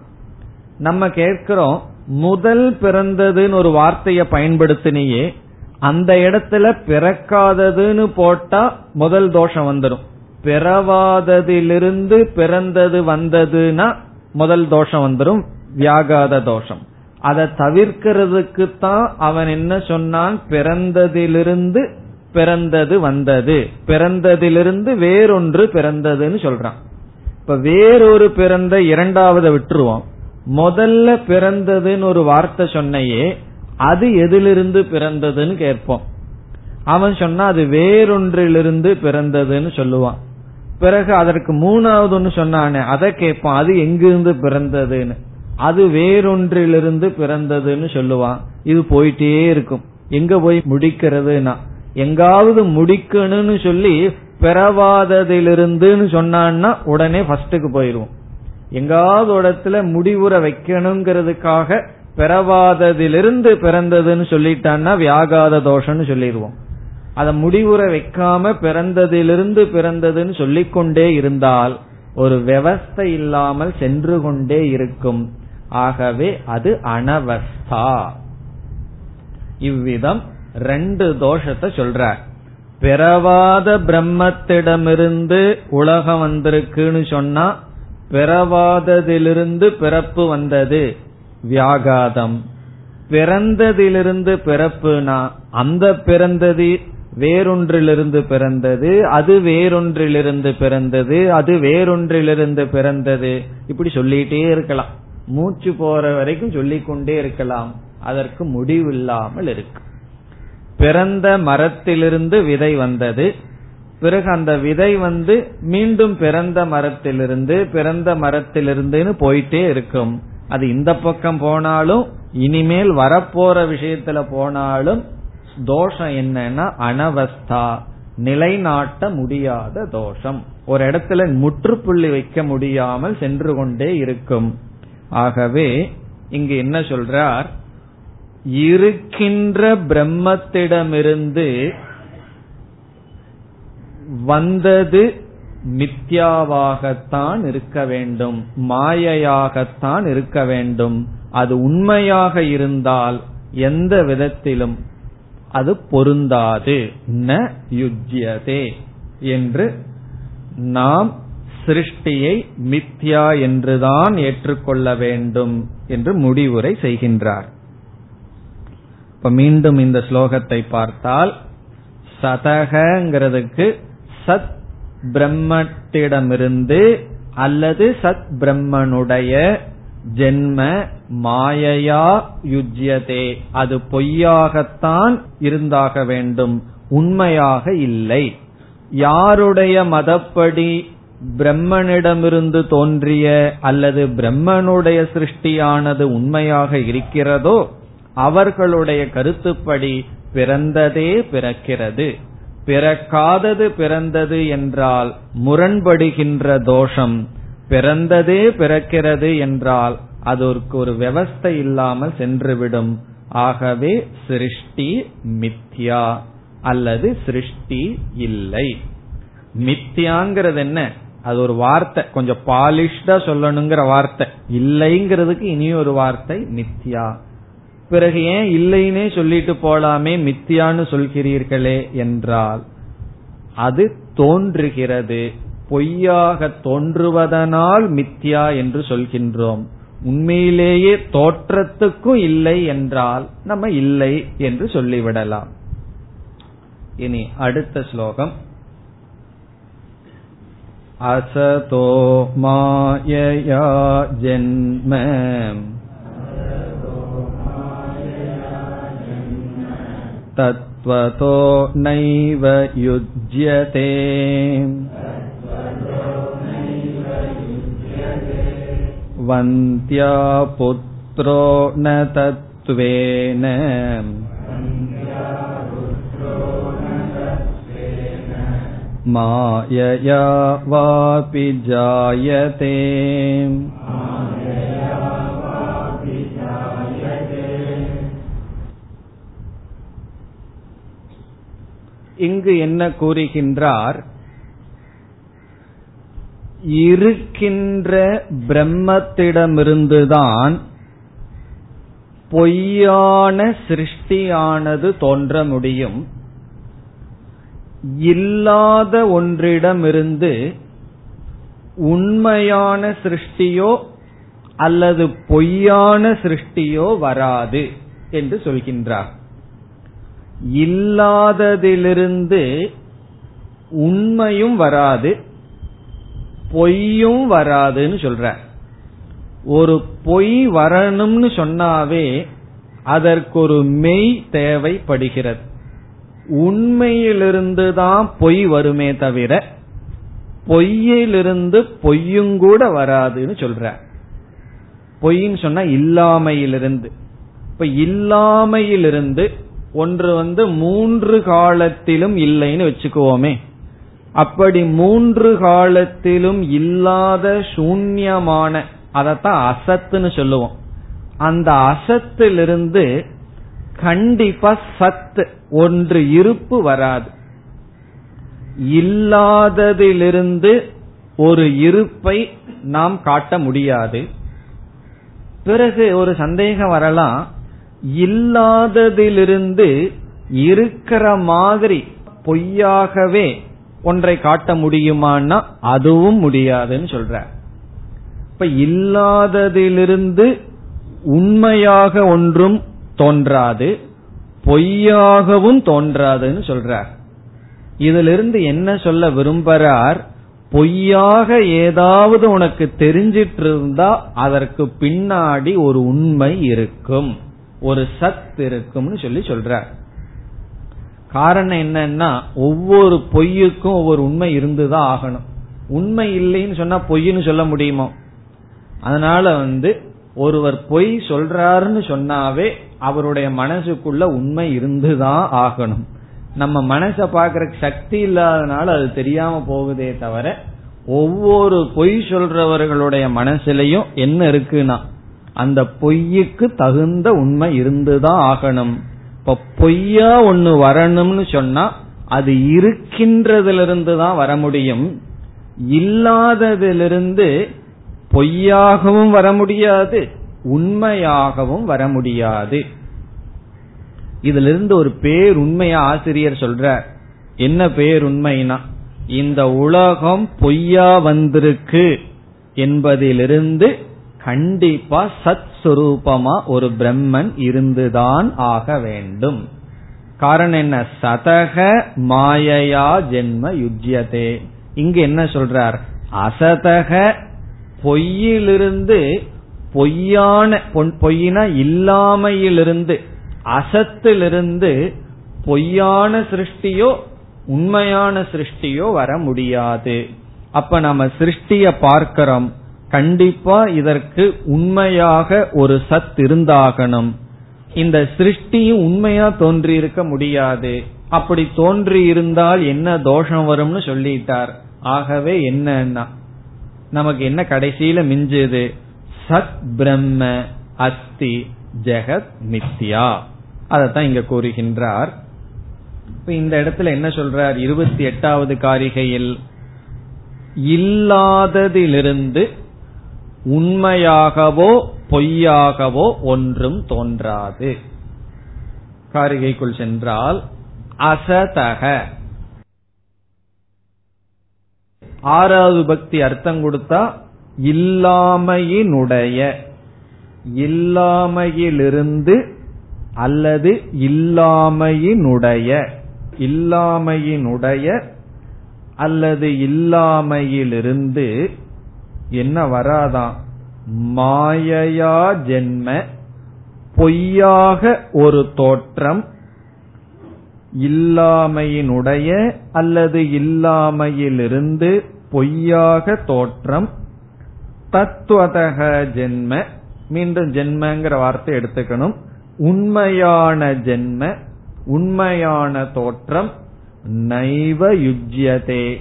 நம்ம கேட்கிறோம் முதல் பிறந்ததுன்னு ஒரு வார்த்தையை பயன்படுத்தினியே அந்த இடத்துல பிறக்காததுன்னு போட்டா முதல் தோஷம் வந்துடும் பிறவாததிலிருந்து பிறந்தது வந்ததுன்னா முதல் தோஷம் வந்துடும் வியாகாத தோஷம். அதை தவிர்க்கிறதுக்கு தான் அவன் என்ன சொன்னான்? பிறந்ததிலிருந்து பிறந்தது வந்தது. பிறந்ததிலிருந்து வேறொன்று பிறந்ததுன்னு சொல்றான். இப்ப வேறொரு பிறந்த இரண்டாவதை விட்டுருவோம். முதல்ல பிறந்ததுன்னு ஒரு வார்த்தை சொன்னையே அது எதிலிருந்து பிறந்ததுன்னு கேட்போம். அவன் சொன்னா அது வேறொன்றிலிருந்து பிறந்ததுன்னு சொல்லுவான். பிறகு அதற்கு மூணாவது ஒன்று சொன்னானே அதை கேட்பான் அது எங்கிருந்து பிறந்ததுன்னு. அது வேறொன்றிலிருந்து பிறந்ததுன்னு சொல்லுவான். இது போயிட்டே இருக்கும். எங்க போய் முடிக்கிறதுனா எங்காவது முடிக்கணும்னு சொல்லி பிறவாததிலிருந்துன்னு சொன்னான்னா உடனே ஃபர்ஸ்டுக்கு போயிருவோம். எங்காவது இடத்துல முடிவுற வைக்கணுங்கிறதுக்காக பிறவாததிலிருந்து பிறந்ததுன்னு சொல்லிட்டான்னா வியாகாத தோஷம்னு சொல்லிடுவோம். அதை முடிவுற வைக்காம பிறந்ததிலிருந்து பிறந்ததுன்னு சொல்லிக்கொண்டே இருந்தால் ஒரு விவஸ்தை இல்லாமல் சென்று கொண்டே இருக்கும். ஆகவே அது அனவஸ்தா. இவ்விதம் ரெண்டு தோஷத்தை சொல்றார். பிறவாத பிரம்மத்திடமிருந்து உலகம் வந்திருக்குன்னு சொன்னா பிறவாததிலிருந்து பிறப்பு வந்தது. வியாகாதம். பிறந்ததிலிருந்து பிறப்புனா அந்த பிறந்தது வேறொன்றிலிருந்து பிறந்தது அது வேறொன்றிலிருந்து பிறந்தது அது வேறொன்றிலிருந்து பிறந்தது. இப்படி சொல்லிட்டே இருக்கலாம். மூச்சு போற வரைக்கும் சொல்லிக்கொண்டே இருக்கலாம். அதற்கு முடிவில்லாமல் இருக்கு. பிறந்த மரத்திலிருந்து விதை வந்தது. பிறகு அந்த விதை வந்து மீண்டும் பிறந்த மரத்திலிருந்து பிறந்த மரத்திலிருந்துன்னு போயிட்டே இருக்கும். அது இந்த பக்கம் போனாலும் இனிமேல் வரப்போற விஷயத்துல போனாலும் தோஷம் என்னன்னா அனவஸ்தா நிலைநாட்ட முடியாத தோஷம். ஒரு இடத்துல முற்றுப்புள்ளி வைக்க முடியாமல் சென்று கொண்டே இருக்கும். ஆகவே இங்கு என்ன சொல்றார்? இருக்கின்ற பிரம்மத்திடமிருந்து வந்தது மித்யாவாகத்தான் இருக்க வேண்டும். மாயையாகத்தான் இருக்க வேண்டும். அது உண்மையாக இருந்தால் எந்த விதத்திலும் அது பொருந்தாது. ந யுஜ்யதே என்று நாம் சிருஷ்டியை மித்யா என்றுதான் ஏற்றுக்கொள்ள வேண்டும் என்று முடிவுரை செய்கின்றார். இப்ப மீண்டும் இந்த ஸ்லோகத்தை பார்த்தால் சதகங்கிறதுக்கு சத் பிரம்மத்திடமிருந்து அல்லது சத் பிரம்மனுடைய ஜென்ம மாயையா யுஜ்யதே. அது பொய்யாகத்தான் இருந்தாக வேண்டும். உண்மையாக இல்லை. யாருடைய மதப்படி பிரம்மனிடமிருந்து தோன்றிய அல்லது பிரம்மனுடைய சிருஷ்டியானது உண்மையாக இருக்கிறதோ அவர்களுடைய கருத்துப்படி பிறந்ததே பிறக்கிறது. பிறக்காதது பிறந்தது என்றால் முரண்படுகின்ற தோஷம். பிறந்ததே பிறக்கிறது என்றால் அதற்கு ஒரு விவஸ்தை இல்லாமல் சென்றுவிடும். ஆகவே சிருஷ்டி மித்யா அல்லது சிருஷ்டி இல்லை. மித்தியாங்கிறது என்ன அது ஒரு வார்த்தை. கொஞ்சம் பாலிஷ்டா சொல்லணுங்கிற வார்த்தை. இல்லைங்கிறதுக்கு இனி ஒரு வார்த்தை மித்யா. பிறகு ஏன் இல்லைன்னே சொல்லிட்டு போலாமே மித்தியான்னு சொல்கிறீர்களே என்றால் அது தோன்றுகிறது. பொய்யாக தோன்றுவதனால் மித்யா என்று சொல்கின்றோம் உண்மையிலேயே தோற்றத்துக்கும் இல்லை என்றால் நம்ம இல்லை என்று சொல்லிவிடலாம் இனி அடுத்த ஸ்லோகம் असतो मायया जन्म तत्त्वतो नैव युज्यते वन्त्या पुत्रो न तत्त्वेन मायया वापि जायते இங்கு என்ன கூறுகின்றார் இருக்கின்ற பிரம்மத்திடமிருந்துதான் பொய்யான சிருஷ்டியானது தோன்ற முடியும். இல்லாத ஒன்றிடமிருந்து உண்மையான சிருஷ்டியோ அல்லது பொய்யான சிருஷ்டியோ வராது என்று சொல்கின்றார். இல்லாததிலிருந்து உண்மையும் வராது பொய்யும் வராதுன்னு சொல்ற. ஒரு பொய் வரணும்னு சொன்னாவே அதற்கு ஒரு மெய் தேவைப்படுகிறது. உண்மையிலிருந்து தான் பொய் வருமே தவிர பொய்யிலிருந்து பொய்யும் கூட வராதுன்னு சொல்ற. பொய்ன்னு சொன்னா இல்லாமையிலிருந்து. இப்ப இல்லாமையிலிருந்து ஒன்று வந்து மூன்று காலத்திலும் இல்லைன்னு வச்சுக்குவோமே அப்படி மூன்று காலத்திலும் இல்லாத சூன்யமான அதத்தான் அசத்துன்னு சொல்லுவோம். அந்த அசத்திலிருந்து கண்டிப்பா சத்து ஒன்று இருப்பு வராது. இல்லாததிலிருந்து ஒரு இருப்பை நாம் காட்ட முடியாது. பிறகு ஒரு சந்தேகம் வரலாம் இல்லாததிலிருந்து இருக்கிற மாதிரி பொய்யாகவே ஒன்றை காட்ட முடியுமான்னா அதுவும் முடியாதுன்னு சொல்ற. இப்ப இல்லாததிலிருந்து உண்மையாக ஒன்றும் தோன்றாது பொய்யாகவும் தோன்றாதுன்னு சொல்றார் இதிலிருந்து என்ன சொல்ல விரும்புறார்? பொய்யாக ஏதாவது உனக்கு தெரிஞ்சிட்டு இருந்தா அதற்கு பின்னாடி ஒரு உண்மை இருக்கும் ஒரு சத் இருக்கும்னு சொல்லி சொல்றார் காரணம் என்னன்னா ஒவ்வொரு பொய்யுக்கும் ஒவ்வொரு உண்மை இருந்துதான் ஆகணும். உண்மை இல்லைன்னு சொன்னா பொய்ன்னு சொல்ல முடியுமோ? அதனால வந்து ஒருவர் பொய் சொல்றாருன்னு சொன்னாவே அவருடைய மனசுக்குள்ள உண்மை இருந்துதான் ஆகணும். நம்ம மனச பாக்குற சக்தி இல்லாதனால அது தெரியாம போகுதே தவிர ஒவ்வொரு பொய் சொல்றவர்களுடைய மனசுலயும் என்ன இருக்குன்னா அந்த பொய்யுக்கு தகுந்த உண்மை இருந்துதான் ஆகணும். இப்ப பொய்யா ஒண்ணு வரணும்னு சொன்னா அது இருக்கின்றதிலிருந்து தான் வர முடியும். இல்லாததிலிருந்து பொய்யாகவும் வர முடியாது உண்மையாகவும் வர முடியாது. இதிலிருந்து ஒரு பேருண்மைய ஆசிரியர் சொல்றார். என்ன பேருண்மைனா இந்த உலகம் பொய்யா வந்திருக்கு என்பதிலிருந்து கண்டிப்பா சத் சுரூபமா ஒரு பிரம்மன் இருந்துதான் ஆக வேண்டும். காரணம் என்ன? சதக மாயையா ஜென்ம யுஜ்யதே. இங்கு என்ன சொல்றார்? அசதக பொய்யிலிருந்து பொய்யான பொய்னா இல்லாமையிலிருந்து அசத்திலிருந்து பொய்யான சிருஷ்டியோ உண்மையான சிருஷ்டியோ வர முடியாது. அப்ப நம்ம சிருஷ்டிய பார்க்கிறோம். கண்டிப்பா இதற்கு உண்மையாக ஒரு சத் இருந்தாகணும். இந்த சிருஷ்டியும் உண்மையா தோன்றியிருக்க முடியாது. அப்படி தோன்றி இருந்தால் என்ன தோஷம் வரும்னு சொல்லிட்டார். ஆகவே என்னன்னா நமக்கு என்ன கடைசியில மிஞ்சுது? சத் பிரம்ம அஸ்தி ஜெகத் மித்யா. அதத்தான் இங்க கூறுகின்றார். இப்ப இந்த இடத்துல என்ன சொல்றார்? இருபத்தி எட்டாவது காரிகையில் இல்லாததிலிருந்து உண்மையாகவோ பொய்யாகவோ ஒன்றும் தோன்றாது. காரிகைக்குள் சென்றால் அசதக. ஆறாவது பக்தி அர்த்தம் கொடுத்தா இல்லாமையினுடைய இல்லாமையிலிருந்து அல்லது இல்லாமையினுடைய இல்லாமையினுடைய அல்லது இல்லாமையிலிருந்து என்ன வராதான் மாயையா ஜென்ம பொய்யாக ஒரு தோற்றம் இல்லாமையினுடைய அல்லது இல்லாமையிலிருந்து பொய்யாக தோற்றம் தத்துவதக ஜென்ம மீண்டும் ஜென்மங்கிற வார்த்தை எடுத்துக்கணும். உண்மையான ஜென்ம உண்மையான தோற்றம் நைவ யுஜ்யதே.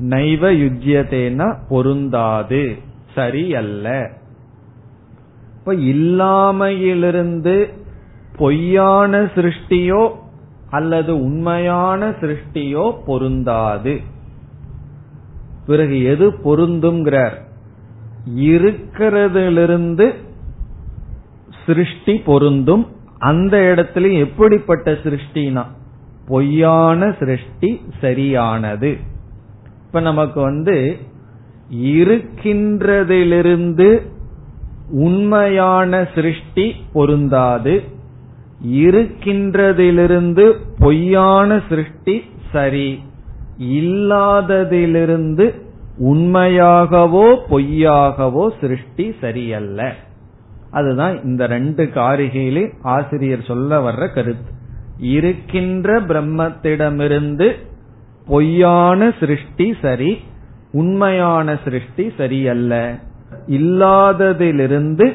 நைவ யுஜ்யதேனா பொருந்தாது. சரியல்ல. இப்ப இல்லாமையிலிருந்து பொய்யான சிருஷ்டியோ அல்லது உண்மையான சிருஷ்டியோ பொருந்தாது. பிறகு எது பொருந்துங்கிறார் இருக்கிறதிலிருந்து சிருஷ்டி பொருந்தும். அந்த இடத்துல எப்படிப்பட்ட சிருஷ்டினா? பொய்யான சிருஷ்டி சரியானது. இப்ப நமக்கு வந்து இருக்கின்றதிலிருந்து உண்மையான சிருஷ்டி பொருந்தாது இருக்கின்றதிலிருந்து பொய்யான சிருஷ்டி சரி இல்லாததிலிருந்து உண்மையாகவோ பொய்யாகவோ சிருஷ்டி சரியல்ல. அதுதான் இந்த ரெண்டு காரிகையிலே ஆசிரியர் சொல்ல வர்ற கருத்து. இருக்கின்ற பிரம்மத்திடமிருந்து பொய்யான சிருஷ்டி சரி உண்மையான சிருஷ்டி சரியல்ல. இல்லாததிலிருந்து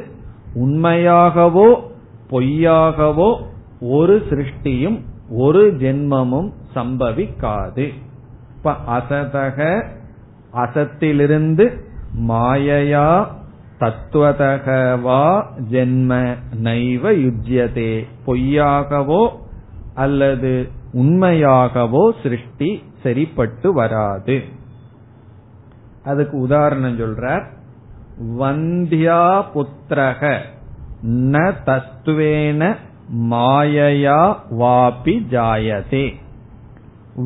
உண்மையாகவோ பொய்யாகவோ ஒரு சிருஷ்டியும் ஒரு ஜென்மமும் சம்பவிக்காது. இப்ப அசதக அசத்திலிருந்து மாயையா தத்துவதகவா ஜென்ம நைவ யுஜ்யதே. பொய்யாகவோ அல்லது உண்மையாகவோ சிருஷ்டி சரிப்பட்டு வராது. அதுக்கு உதாரணம் சொல்றார். வந்தியா புத்திரக ந தத்துவேன மாயையா வாபி ஜாயதே.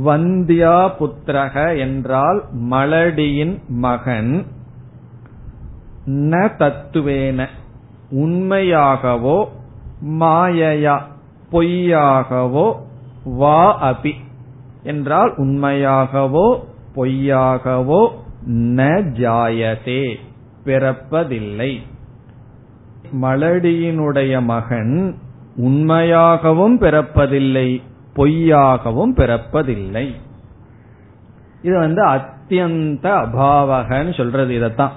வந்தியா புத்திரக என்றால் மலடியின் மகன் ந தத்துவேன உண்மையாகவோ மாயையா பொய்யாகவோ வா அபி. என்றால் உண்மையாகவோ பொய்யாகவோ ந ஜாயதே பிறப்பதில்லை. மலடியினுடைய மகன் உண்மையாகவும் பிறப்பதில்லை பொய்யாகவும் பிறப்பதில்லை. இது வந்து அத்தியந்த அபாவகன்னு சொல்றது இதத்தான்.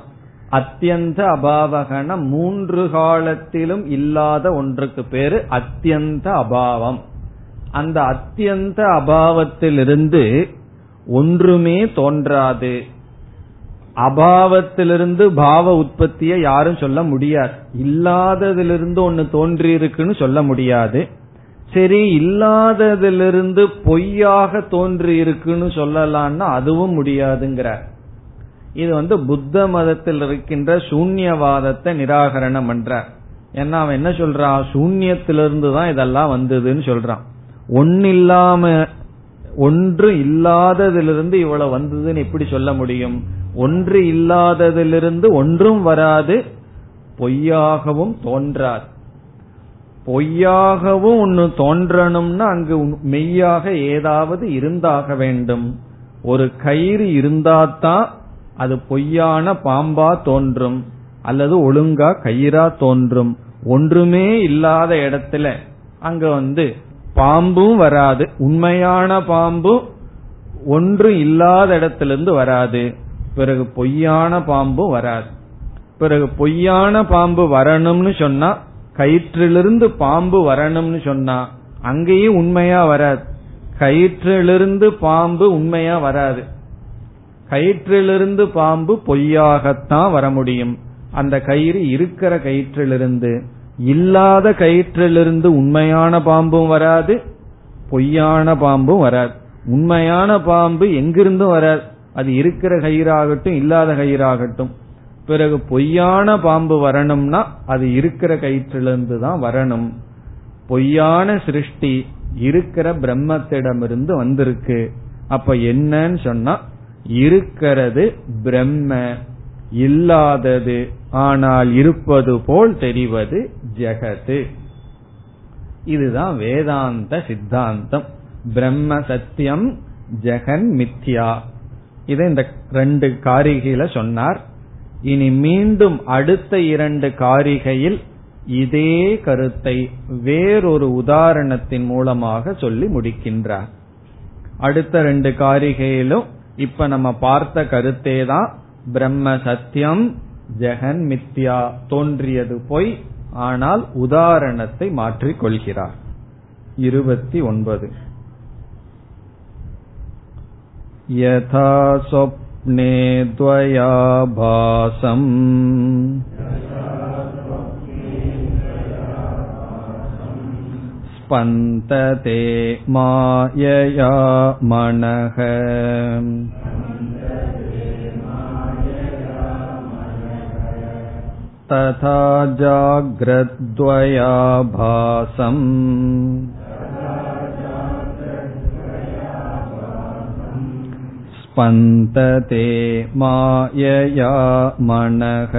அத்தியந்த அபாவகன மூன்று காலத்திலும் இல்லாத ஒன்றுக்கு பேரு அத்தியந்த அபாவம். அந்த அத்தியந்த அபாவத்திலிருந்து ஒன்றுமே தோன்றாது. அபாவத்திலிருந்து பாவ உற்பத்தியை யாரும் சொல்ல முடியாது. இல்லாததிலிருந்து ஒன்னு தோன்றி இருக்குன்னு சொல்ல முடியாது. சரி இல்லாததிலிருந்து பொய்யாக தோன்றி இருக்குன்னு சொல்லலாம்னா அதுவும் முடியாதுங்கிறார் இது வந்து புத்த மதத்தில் இருக்கின்ற சூன்யவாதத்தை நிராகரணம் பண்றார் ஏன்னா அவன் என்ன சொல்றான்? சூன்யத்திலிருந்து தான் இதெல்லாம் வந்ததுன்னு சொல்றான். ஒன்னில்லாம ஒன்று இல்லாததிலிருந்து இவ்வளவு வந்ததுன்னு எப்படி சொல்ல முடியும்? ஒன்று இல்லாததிலிருந்து ஒன்றும் வராது பொய்யாகவும் தோன்றாது. பொய்யாகவும் ஒன்னு தோன்றணும்னா அங்கு மெய்யாக ஏதாவது இருந்தாக வேண்டும். ஒரு கயிறு இருந்தாதான் அது பொய்யான பாம்பா தோன்றும் அல்லது ஒழுங்கா கயிறா தோன்றும். ஒன்றுமே இல்லாத இடத்துல அங்க வந்து பாம்பும் வராது. உண்மையான பாம்பு ஒன்று இல்லாத இடத்திலிருந்து வராது. பிறகு பொய்யான பாம்பும் வராது. பிறகு பொய்யான பாம்பு வரணும்னு சொன்னா கயிற்றிலிருந்து பாம்பு வரணும்னு சொன்னா அங்கேயும் உண்மையா வராது. கயிற்றிலிருந்து பாம்பு உண்மையா வராது. கயிற்றிலிருந்து பாம்பு பொய்யாகத்தான் வர முடியும். அந்த கயிறு இருக்கிற கயிற்றிலிருந்து இல்லாத கயிற்றிலிருந்து உண்மையான பாம்பும் வராது பொய்யான பாம்பும் வராது. உண்மையான பாம்பு எங்கிருந்தும் வராது. அது இருக்கிற கயிறாகட்டும் இல்லாத கயிறாகட்டும். பிறகு பொய்யான பாம்பு வரணும்னா அது இருக்கிற கயிற்றிலிருந்து தான் வரணும். பொய்யான சிருஷ்டி இருக்கிற பிரம்மத்திடமிருந்து வந்திருக்கு. அப்ப என்னன்னு சொன்னா இருக்கிறது பிரம்ம. இல்லாதது ஆனால் இருப்பது போல் தெரிவது ஜெகது இதுதான் வேதாந்த சித்தாந்தம். பிரம்ம சத்தியம் ஜெகன் மித்யா. இதை இந்த ரெண்டு காரிகையில சொன்னார். இனி மீண்டும் அடுத்த இரண்டு காரிகையில் இதே கருத்தை வேறொரு உதாரணத்தின் மூலமாக சொல்லி முடிக்கின்றார். அடுத்த ரெண்டு காரிகையிலும் இப்ப நம்ம பார்த்த கருத்தே தான் பிரம்ம சத்தியம் ஜெகன் மித்யா தோன்றியது பொய் ஆனால் உதாரணத்தை மாற்றிக் கொள்கிறார் இருபத்தி ஒன்பது यथा स्वप्ने द्वया भासम् स्पन्दते मायया मनः तथा जाग्रद्वया भासम् स्पन्दते मायया मनः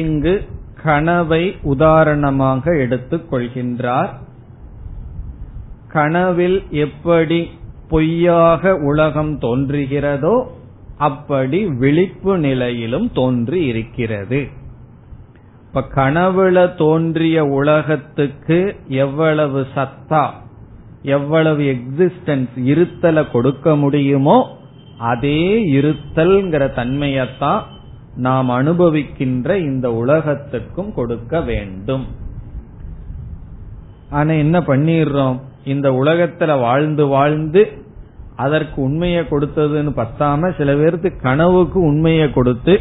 இங்கு கனவை உதாரணமாக எடுத்துக் கொள்கின்றார் கனவில் எப்படி பொய்யாக உலகம் தோன்றுகிறதோ அப்படி விழிப்பு நிலையிலும் தோன்றி இருக்கிறது. இப்ப கனவுல தோன்றிய உலகத்துக்கு எவ்வளவு சத்தா எவ்வளவு எக்ஸிஸ்டன்ஸ் இருத்தலை கொடுக்க முடியுமோ அதே இருத்தல்ங்கிற தன்மையத்தான் நாம் அனுபவிக்கின்ற இந்த உலகத்துக்கும் கொடுக்க வேண்டும். ஆனா என்ன பண்ணிடுறோம்? இந்த உலகத்துல வாழ்ந்து வாழ்ந்து அதற்கு உண்மையை கொடுத்ததுன்னு பத்தாம சில பேருக்கு கனவுக்கு உண்மையை கொடுத்து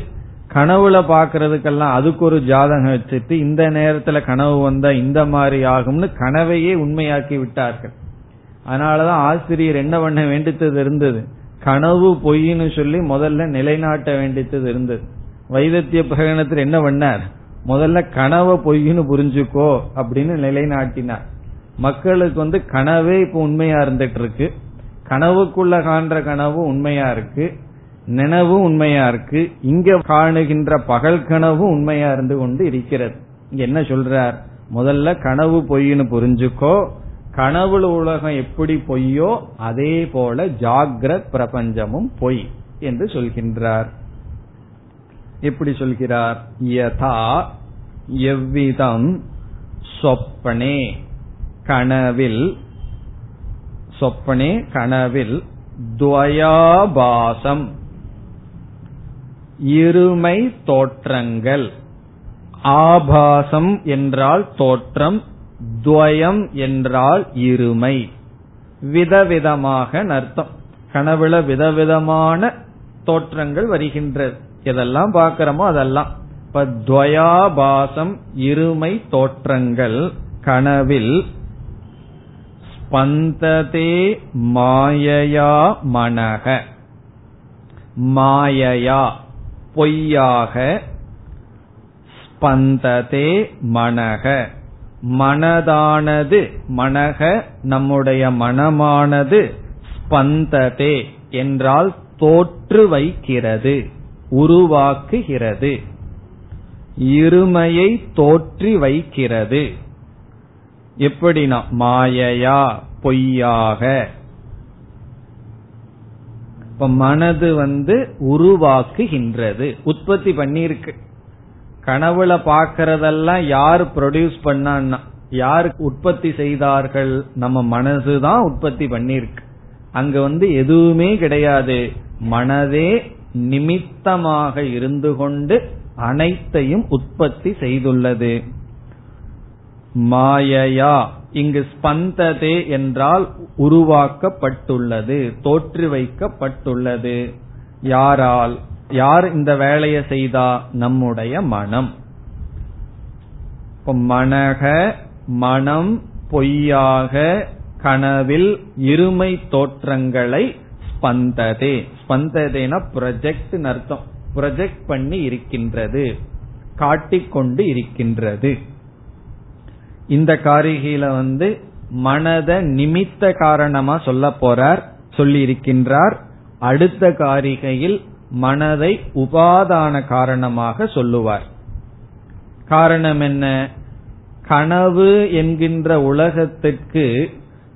கனவுல பாக்குறதுக்கெல்லாம் அதுக்கு ஒரு ஜாதகம் வச்சுட்டு இந்த நேரத்துல கனவு வந்தா இந்த மாதிரி ஆகும்னு கனவையே உண்மையாக்கி விட்டார்கள். அதனாலதான் ஆசிரியர் என்ன பண்ண வேண்டித்தது இருந்தது? கனவு பொய்ன்னு சொல்லி முதல்ல நிலைநாட்ட வேண்டித்தது இருந்தது. வைதத்திய பிரகடனத்தில் என்ன பண்ணார்? முதல்ல கனவை பொய்ன்னு புரிஞ்சுக்கோ அப்படின்னு நிலைநாட்டினார். மக்களுக்கு வந்து கனவே இப்ப உண்மையா இருந்துட்டு இருக்கு கனவுக்குள்ள காண்ற கனவு உண்மையா இருக்கு. நினைவும் உண்மையா இருக்கு. இங்க காணுகின்ற பகல் கனவும் உண்மையா இருந்து கொண்டு இருக்கிறது. இங்க என்ன சொல்றார்? முதல்ல கனவு பொய்னு புரிஞ்சுக்கோ. கனவுல உலகம் எப்படி பொய்யோ அதே போல ஜாகிரத் பிரபஞ்சமும் பொய் என்று சொல்கின்றார். எப்படி சொல்கிறார்? யதா எவ்விதம் சொப்பனே. கனவில் சொப்பனே கனவில் துவயாபாசம். இருமை தோற்றங்கள். ஆபாசம் என்றால் தோற்றம் துவயம் என்றால் இருமை. விதவிதமாக அர்த்தம். கனவுல விதவிதமான தோற்றங்கள் வருகின்றது எதெல்லாம் பார்க்கிறோமோ அதெல்லாம். இப்ப துவயாபாசம் இருமை தோற்றங்கள் கனவில் ஸ்பந்ததே மாயையா மனக. மாயையா பொய்யாக ஸ்பந்ததே மனக. மனதானது மனக நம்முடைய மனமானது ஸ்பந்ததே என்றால் தோற்று வைக்கிறது உருவாக்குகிறது. இருமையை தோற்றி வைக்கிறது. எப்படினா மாயையா பொய்யாக. இப்ப மனது வந்து உருவாக்குகின்றது. உற்பத்தி பண்ணிருக்கு கனவுல பாக்கிறதெல்லாம் யார் ப்ரொடியூஸ் பண்ணான்னா யார் உற்பத்தி செய்தார்கள் நம்ம மனசுதான் உற்பத்தி பண்ணிருக்கு அங்க வந்து எதுவுமே கிடையாது. மனதே நிமித்தமாக இருந்து கொண்டு அனைத்தையும் உற்பத்தி செய்துள்ளது. மாயையா. இங்கு ஸ்பந்ததே என்றால் உருவாக்கப்பட்டுள்ளது தோற்று வைக்கப்பட்டுள்ளது யாரால்? யார் இந்த வேலையை செய்தா? நம்முடைய மனம். மனக மனம் பொய்யாக கனவில் இருமை தோற்றங்களை ஸ்பந்ததே. ஸ்பந்ததேனா ப்ரொஜெக்ட் அர்த்தம். ப்ரொஜெக்ட் பண்ணி இருக்கின்றது. காட்டிக்கொண்டு இருக்கின்றது. இந்த காரிகையில வந்து மனத நிமித்த காரணமா சொல்ல போறார் சொல்லி இருக்கின்றார் அடுத்த காரிகையில் மனதை உபாதான காரணமாக சொல்லுவார். காரணம் என்ன? கனவு என்கின்ற உலகத்திற்கு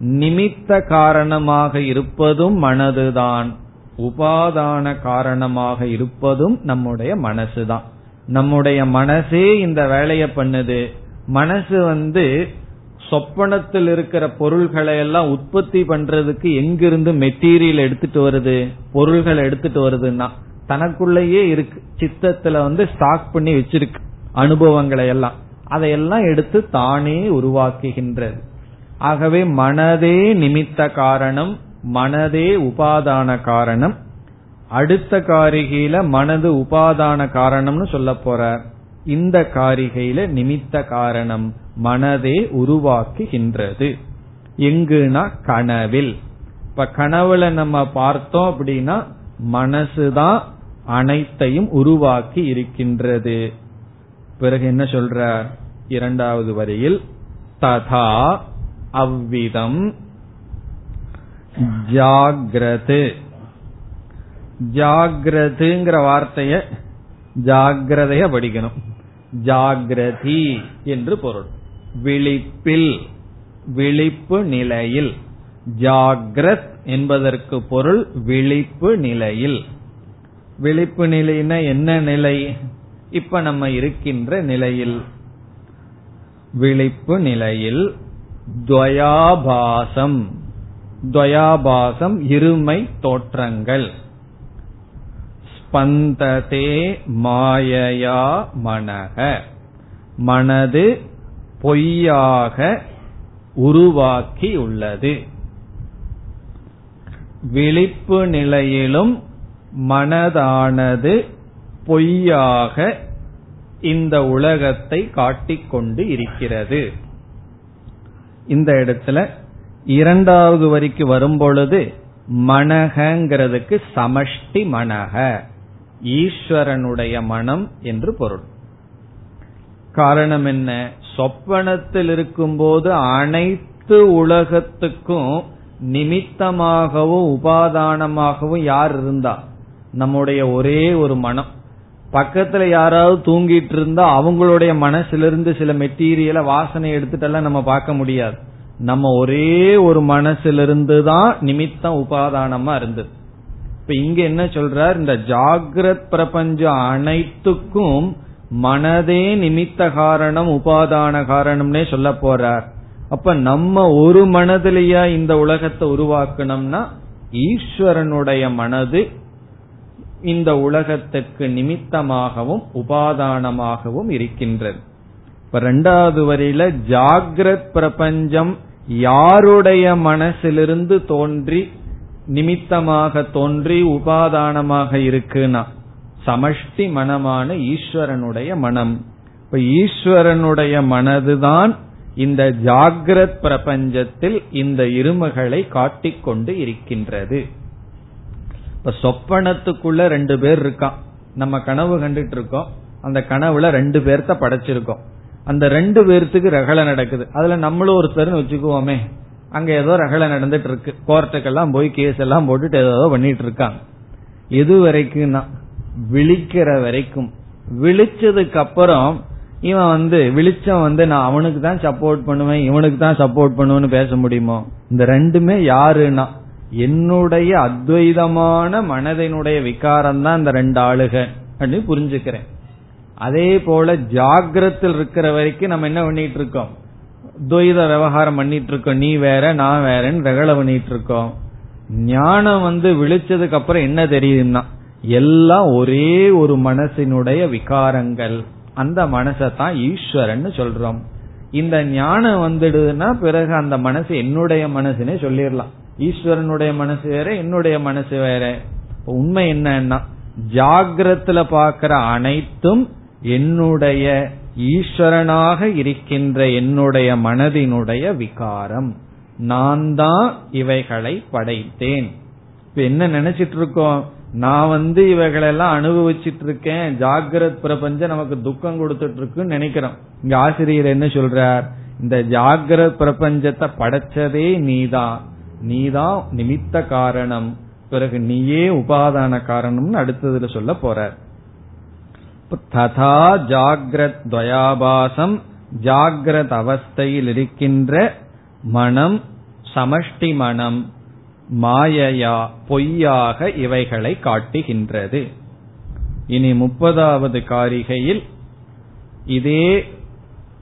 நிமித்த காரணமாக இருப்பதும் மனதுதான். உபாதான காரணமாக இருப்பதும் நம்முடைய மனசுதான். நம்முடைய மனசே இந்த வேலையை பண்ணுது. மனசு வந்து சொப்பனத்தில் இருக்கிற பொருள்களை எல்லாம் உற்பத்தி பண்றதுக்கு எங்கிருந்து மெட்டீரியல் எடுத்துட்டு வருது பொருள்கள் எடுத்துட்டு வருதுன்னா தனக்குள்ளேயே இருக்கு. சித்தத்துல வந்து ஸ்டாக் பண்ணி வச்சிருக்கு அனுபவங்களை எல்லாம் அதையெல்லாம் எடுத்து தானே உருவாக்குகின்றது. ஆகவே மனதே நிமித்த காரணம் மனதே உபாதான காரணம். அடுத்த காரிகையில மனது உபாதான காரணம்னு சொல்ல போறார். இந்த காரிகையில நிமித்த காரணம் மனதே உருவாக்குகின்றது. எங்குனா கனவில். இப்ப கனவுல நம்ம பார்த்தோம் அப்படின்னா மனசுதான் அனைத்தையும் உருவாக்கி இருக்கின்றது. பிறகு என்ன சொல்றார் இரண்டாவது வரியில் ததா அவ்விதம் ஜாகிரது. ஜாகிரதுங்கிற வார்த்தைய ஜாகிரதைய படிக்கணும். ஜாகிரதி என்று பொருள். விழிப்பில் விழிப்பு நிலையில். ஜாகிரத் என்பதற்கு பொருள் விழிப்பு நிலையில். விழிப்பு நிலைனா என்ன நிலை? இப்ப நம்ம இருக்கின்ற நிலையில். விழிப்பு நிலையில் துவயாபாசம். துவயாபாசம் இருமை தோற்றங்கள். பந்ததே மாயையா மனக. மனது பொய்யாக உருவாக்கியுள்ளது. விழிப்பு நிலையிலும் மனதானது பொய்யாக இந்த உலகத்தை காட்டிக்கொண்டு இருக்கிறது. இந்த இடத்துல இரண்டாவது வரிக்கு வரும்பொழுது மனகங்கிறதுக்கு சமஷ்டி மனக. ஈஸ்வரனுடைய மனம் என்று பொருள். காரணம் என்ன சொப்பனத்தில் இருக்கும்போது அனைத்து உலகத்துக்கும் நிமித்தமாகவும் உபாதானமாகவும் யார் இருந்தா? நம்முடைய ஒரே ஒரு மனம். பக்கத்துல யாராவது தூங்கிட்டு இருந்தா அவங்களுடைய மனசிலிருந்து சில மெட்டீரியலை வாசனை எடுத்துட்டெல்லாம் நம்ம பார்க்க முடியாது. நம்ம ஒரே ஒரு மனசிலிருந்து தான் நிமித்தம் உபாதானமா இருந்தது. இப்ப இங்க என்ன சொல்றார்? இந்த ஜாகிரத் பிரபஞ்சம் அனைத்துக்கும் மனதே நிமித்த காரணம் உபாதான காரணம்னே சொல்ல போறார். அப்ப நம்ம ஒரு மனதிலேயா இந்த உலகத்தை உருவாக்கணும்னா ஈஸ்வரனுடைய மனது இந்த உலகத்துக்கு நிமித்தமாகவும் உபாதானமாகவும் இருக்கின்றது. இப்ப ரெண்டாவது வரியில ஜாகிரத் பிரபஞ்சம் யாருடைய மனசிலிருந்து தோன்றி நிமித்தமாக தோன்றி உபாதானமாக இருக்குன்னா சமஷ்டி மனமான ஈஸ்வரனுடைய மனம். இப்ப ஈஸ்வரனுடைய மனதுதான் இந்த ஜாகிரத் பிரபஞ்சத்தில் இந்த இருமைகளை காட்டிக்கொண்டு இருக்கின்றது. இப்ப சொப்பனத்துக்குள்ள ரெண்டு பேர் இருக்கான் நம்ம கனவு கண்டுட்டு இருக்கோம் அந்த கனவுல ரெண்டு பேர்த்த படைச்சிருக்கோம். அந்த ரெண்டு பேர்த்துக்கு ரகலை நடக்குது. அதுல நம்மளும் ஒருத்தர்னு வச்சுக்குவோமே. அங்க ஏதோ ரகலை நடந்துட்டு இருக்கு கோர்ட்டுக்கெல்லாம் போய் கேஸ் எல்லாம் போட்டுட்டு ஏதோ பண்ணிட்டு இருக்காங்க எது வரைக்கும்னா விழிக்கிற வரைக்கும். விழிச்சதுக்கு அப்புறம் இவன் வந்து விழிச்சம் வந்து நான் அவனுக்கு தான் சப்போர்ட் பண்ணுவேன் இவனுக்கு தான் சப்போர்ட் பண்ணுவேன்னு பேச முடியுமோ? இந்த ரெண்டுமே யாருன்னா என்னுடைய அத்வைதமான மனதினுடைய விகாரம் தான் இந்த ரெண்டு ஆளுக அப்படின்னு புரிஞ்சுக்கிறேன். அதே போல ஜாகிரத்தில் இருக்கிற வரைக்கும் நம்ம என்ன பண்ணிட்டு இருக்கோம் துவைத விவகாரம் பண்ணிட்டு இருக்கோம் நீ வேற நான் வேறன்னு ரகல பண்ணிட்டு இருக்கோம் ஞானம் வந்து விழிச்சதுக்கு அப்புறம் என்ன தெரியுதுன்னா எல்லாம் ஒரே ஒரு மனசினுடைய விகாரங்கள். அந்த மனசை தான் ஈஸ்வரன் சொல்றோம். இந்த ஞானம் வந்துடுதுன்னா பிறகு அந்த மனசு என்னுடைய மனசுனே சொல்லிடலாம். ஈஸ்வரனுடைய மனசு வேற என்னுடைய மனசு வேற. உண்மை என்னன்னா ஜாகிரத்துல பாக்குற அனைத்தும் என்னுடைய ஈஸ்வரனாக இருக்கின்ற என்னுடைய மனதினுடைய விகாரம். நான் தான் இவைகளை படைத்தேன். இப்ப என்ன நினைச்சிட்டு இருக்கோம் நான் வந்து இவைகளெல்லாம் அனுபவிச்சிட்டு இருக்கேன் ஜாகிரத் பிரபஞ்சம் நமக்கு துக்கம் கொடுத்துட்டு இருக்குன்னு நினைக்கிறோம். இங்க ஆசிரியர் என்ன சொல்றார்? இந்த ஜாகிரத் பிரபஞ்சத்தை படைச்சதே நீதான். நீதான் நிமித்த காரணம். பிறகு நீயே உபாதான காரணம்னு அடுத்ததுல சொல்ல போறார். ததா ஜாகிரத் துவயாபாசம் ஜாகிரத அவஸ்தையில் இருக்கின்ற மனம் சமஷ்டி மனம் மாயையா பொய்யாக இவைகளை காட்டுகின்றது. இனி முப்பதாவது காரிகையில் இதே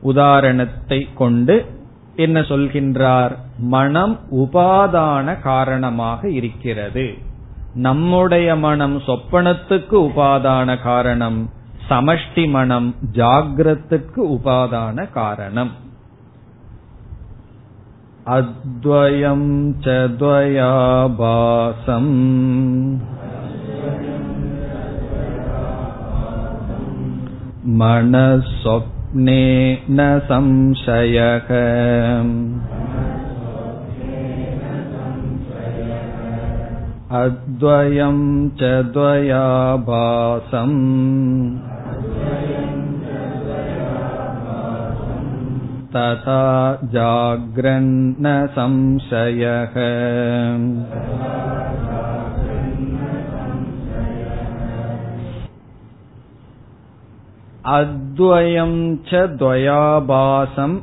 உதாரணத்தை கொண்டு என்ன சொல்கின்றார்? மனம் உபாதான காரணமாக இருக்கிறது. நம்முடைய மனம் சொப்பனத்துக்கு உபாதான காரணம். சமஷ்டி மனம் ஜாகிரத்துக்கு உபாதான காரணம் அத்வயம் च द्वयाभासम् मनःस्वप्ने न संशयः अद्वयं च द्वयाभासम् तथा जाग्रन्न संशयः அத்வயம் ச துவயாபாசம்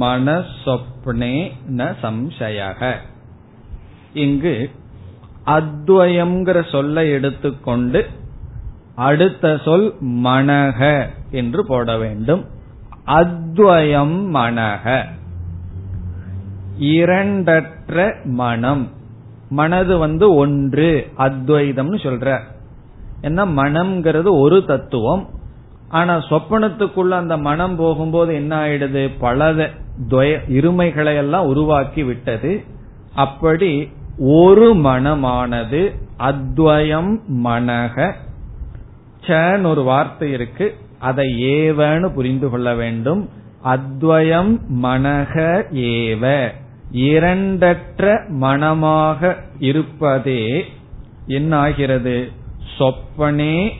மனசொப்னே ந சம்சயக இங்கு அத்வயம்ங்கிற சொல்லை எடுத்துக்கொண்டு அடுத்த சொல் மனக என்று போட வேண்டும். அத்வயம் மனக இரண்டற்ற மனம். மனது வந்து ஒன்று அத்வைதம்னு சொல்ற. என்ன மனம்ங்கிறது ஒரு தத்துவம். ஆனா சொப்பனத்துக்குள்ள அந்த மனம் போகும்போது என்ன ஆயிடுது? பல இருமைகளை எல்லாம் உருவாக்கி விட்டது. அப்படி ஒரு மனமானது அத்வயம் மனக. சன்னு ஒரு வார்த்தை இருக்கு. அதை ஏவன்னு புரிந்து கொள்ள வேண்டும். அத்வயம் மனக ஏவ. இரண்டற்ற மனமாக இருப்பதே என்ன ஆகிறது? சொப்பனே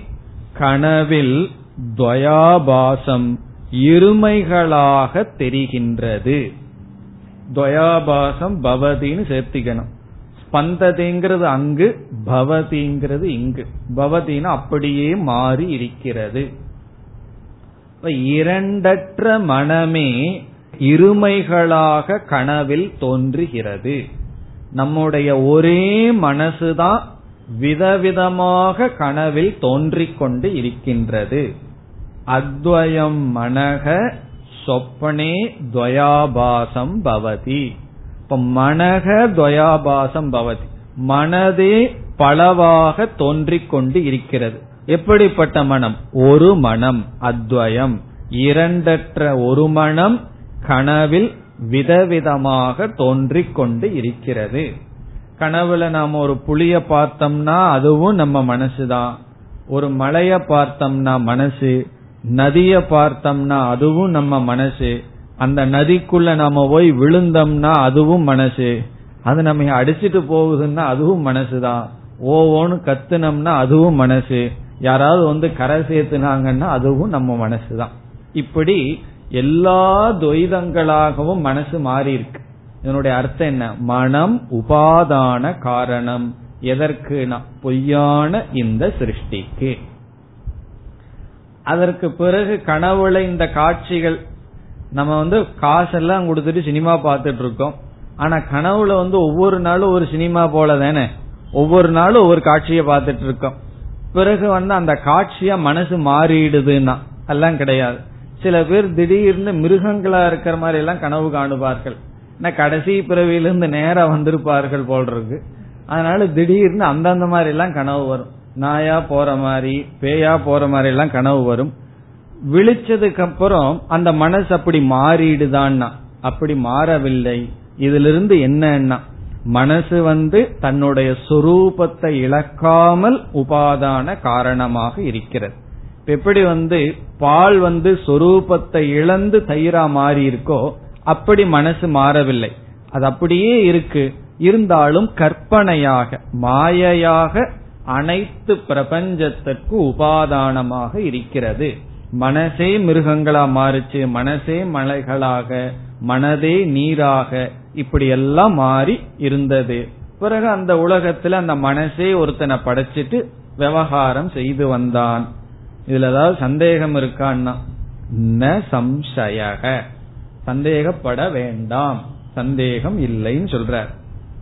கனவில் துவயாபாசம் இருமைகளாக தெரிகின்றது. துவயாபாசம் பவதின்னு சேர்த்திக்கணும். ஸ்பந்ததிங்கிறது அங்கு பவதிங்கிறது இங்கு. பவதினா அப்படியே மாறி இருக்கிறது. இரண்டற்ற மனமே இருமைகளாக கனவில் தோன்றுகிறது. நம்முடைய ஒரே மனசுதான் விதவிதமாக கனவில் தோன்றிக் கொண்டு இருக்கின்றது. அத்வயம் மனக சொப்பனே துவயாபாசம் பவதி. இப்ப மனக துவயாபாசம் பவதி. மனதே பலவாக தோன்றிக் கொண்டு இருக்கிறது. எப்படிப்பட்ட மனம்? ஒரு மனம் அத்வயம். இரண்டற்ற ஒரு மனம் கனவில் விதவிதமாக தோன்றிக் கொண்டு இருக்கிறது. கனவுல நாம ஒரு புளிய பார்த்தோம்னா அதுவும் நம்ம மனசுதான். ஒரு மலைய பார்த்தோம்னா மனசு. நதிய பார்த்தோம்னா அதுவும் நம்ம மனசு. அந்த நதிக்குள்ள நாம போய் விழுந்தோம்னா அதுவும் மனசு. அது நம்ம அடிச்சிட்டு போகுதுன்னா அதுவும் மனசுதான் ஓவோன்னு கத்துனம்னா அதுவும் மனசு. யாராவது வந்து கரை சேர்த்துனாங்கன்னா அதுவும் நம்ம மனசுதான் இப்படி எல்லா துவைதங்களாகவும் மனசு மாறி இருக்கு இதனுடைய அர்த்தம் என்ன? மனம் உபாதான காரணம். எதற்கு பொய்யான இந்த சிருஷ்டிக்கு. அதற்கு பிறகு கனவுல இந்த காட்சிகள் நம்ம வந்து காசெல்லாம் கொடுத்துட்டு சினிமா பார்த்துட்டு இருக்கோம் ஆனா கனவுல வந்து ஒவ்வொரு நாளும் ஒரு சினிமா போல தானே ஒவ்வொரு நாளும் ஒவ்வொரு காட்சியை பார்த்துட்டு இருக்கோம் பிறகு வந்து அந்த காட்சியா மனசு மாறிடுதுன்னா எல்லாம் கிடையாது. சில பேர் திடீர்னு மிருகங்களா இருக்கிற மாதிரி எல்லாம் கனவு காணுவார்கள். கடைசி பிறவியிலிருந்து நேரா வந்திருப்பார்கள் போல் இருக்கு அதனால திடீர்னு அந்தந்த மாதிரி எல்லாம் கனவு வரும். நாயா போற மாதிரி பேயா போற மாதிரி எல்லாம் கனவு வரும். விழிச்சதுக்கு அப்புறம் அந்த மனசு அப்படி மாறிடுதான்னா? அப்படி மாறவில்லை. இதிலிருந்து என்னன்னா மனசு வந்து தன்னுடைய சொரூபத்தை இழக்காமல் உபாதான காரணமாக இருக்கிறது. எப்படி வந்து பால் வந்து சொரூபத்தை இழந்து தயிரா மாறி இருக்கோ அப்படி மனசு மாறவில்லை. அது அப்படியே இருக்கு. இருந்தாலும் கற்பனையாக மாயையாக அனைத்து பிரபஞ்சத்திற்கு உபாதானமாக இருக்கிறது. மனசே மிருகங்களா மாறுச்சு மனசே மலைகளாக மனதே நீராக இப்படி எல்லாம் மாறி இருந்தது. பிறகு அந்த உலகத்துல அந்த மனசே ஒருத்தனை படைச்சிட்டு விவகாரம் செய்து வந்தான். இதுல ஏதாவது சந்தேகம் இருக்கான்னா? ந சம்சயக. சந்தேகப்பட வேண்டாம். சந்தேகம் இல்லைன்னு சொல்றார்.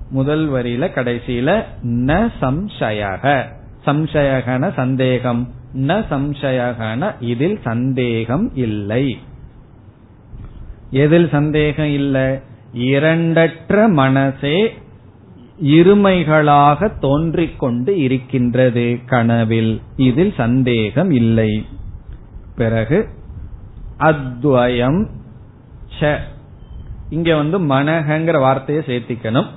முதல் வரியில கடைசியில ந சம்சயக. சம்சயகன சந்தேகம். ந சம்சயகன இதில் சந்தேகம் இல்லை. எதில் சந்தேகம் இல்லை? இரண்டற்ற மனசே இருமைகளாக தோன்றிக் கொண்டு இருக்கின்றது கனவில். இதில் சந்தேகம் இல்லை. பிறகு அத்வயம் ச. இங்க வந்து மனகங்கிற வார்த்தையை சேர்த்திக்கணும்.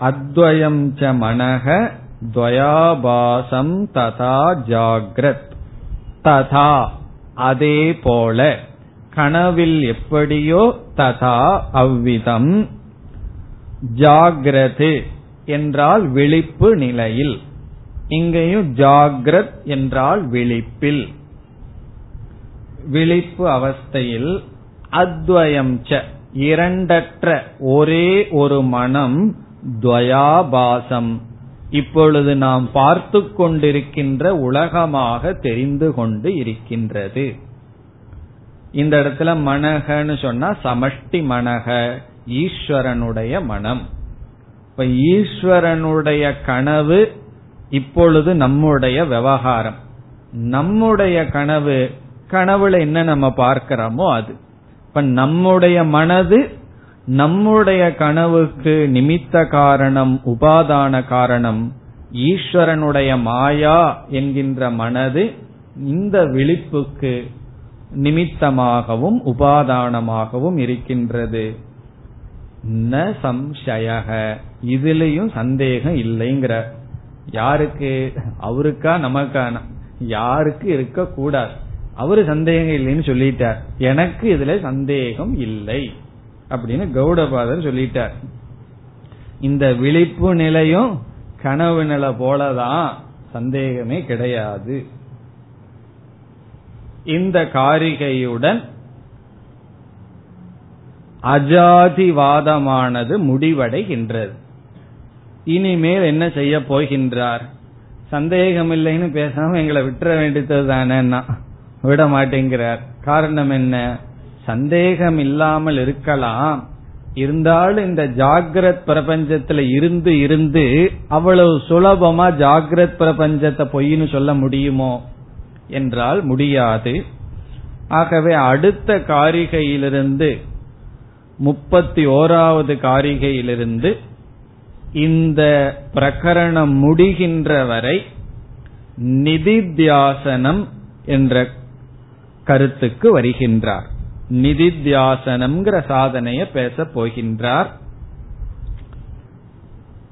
அத்வயம் ச மனக துவயாபாசம் ததா ஜாகிரத். ததா அதே போல கனவில் எப்படியோ ததா அவ்விதம். ஜாகிரது என்றால் விழிப்பு நிலையில். இங்கேயும் ஜாகிரத் என்றால் விழிப்பில். விழிப்பு அவஸ்தையில் அத்வயம் ச இரண்டற்ற ஒரே ஒரு மனம் துவயாபாசம். இப்பொழுது நாம் பார்த்து கொண்டிருக்கின்ற உலகமாக தெரிந்து கொண்டு இருக்கின்றது. இந்த இடத்துல மனகன்னு சொன்னா சமஷ்டி மனக ஈஸ்வரனுடைய மனம். இப்ப ஈஸ்வரனுடைய கனவு இப்பொழுது நம்முடைய விவகாரம். நம்முடைய கனவு கனவுல என்ன நம்ம பார்க்கிறோமோ அது. இப்ப நம்முடைய மனது நம்முடைய கனவுக்கு நிமித்த காரணம் உபாதான காரணம் ஈஸ்வரனுடைய மாயா என்கின்ற மனது இந்த விழிப்புக்கு நிமித்தமாகவும் உபாதானமாகவும் இருக்கின்றது. ந சம்சயக. இதுலயும் சந்தேகம் இல்லைங்கிற. யாருக்கு? அவருக்கா நமக்கான யாருக்கு இருக்க கூடாது அவரு சந்தேகம் இல்லைன்னு சொல்லிட்டார். எனக்கு இதுல சந்தேகம் இல்லை. அப்படின்னு கௌடபாதர் சொல்லிட்டார். இந்த விழிப்பு நிலையும் கனவு நிலை போலதான் சந்தேகமே கிடையாது. இந்த காரிகையுடன் அஜாதிவாதமானது முடிவடைகின்றது. இனிமேல் என்ன செய்ய போகின்றார்? சந்தேகம் இல்லைன்னு பேசாம எங்களை விட்டுற வேண்டியது தானே விட மாட்டேங்கிறார் காரணம் என்ன? சந்தேகம் இல்லாமல் இருக்கலாம். இருந்தாலும் இந்த ஜாகிரத் பிரபஞ்சத்துல இருந்து இருந்து அவ்வளவு சுலபமா ஜாகிரத் பிரபஞ்சத்தை பொய்னு சொல்ல முடியுமோ என்றால் முடியாது. ஆகவே அடுத்த காரிகையிலிருந்து முப்பத்தி ஓராவது காரிகையிலிருந்து இந்த பிரகரணம் முடிகின்ற வரை நிதித்தியாசனம் என்ற கருத்துக்கு வருகின்றார். நிதித்தியாசனம்ங்கிற சாதனைய பேச போகின்றார்.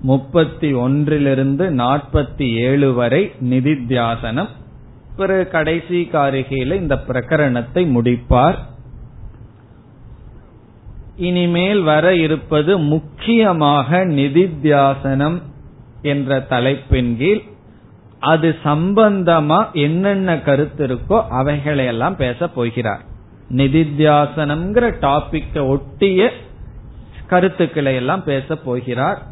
முப்பத்தி ஒன்றிலிருந்து நாற்பத்தி ஏழு வரை நிதித்தியாசனம். பிறகு கடைசி காரிகையில இந்த பிரகரணத்தை முடிப்பார். இனிமேல் வர இருப்பது முக்கியமாக நிதித்தியாசனம் என்ற தலைப்பின் கீழ். அது சம்பந்தமா என்னென்ன கருத்து இருக்கோ அவைகளையெல்லாம் பேச போகிறார். நிதித்தியாசனம்ங்கிற டாபிக்க ஒட்டிய கருத்துக்களை எல்லாம் பேச போகிறார்.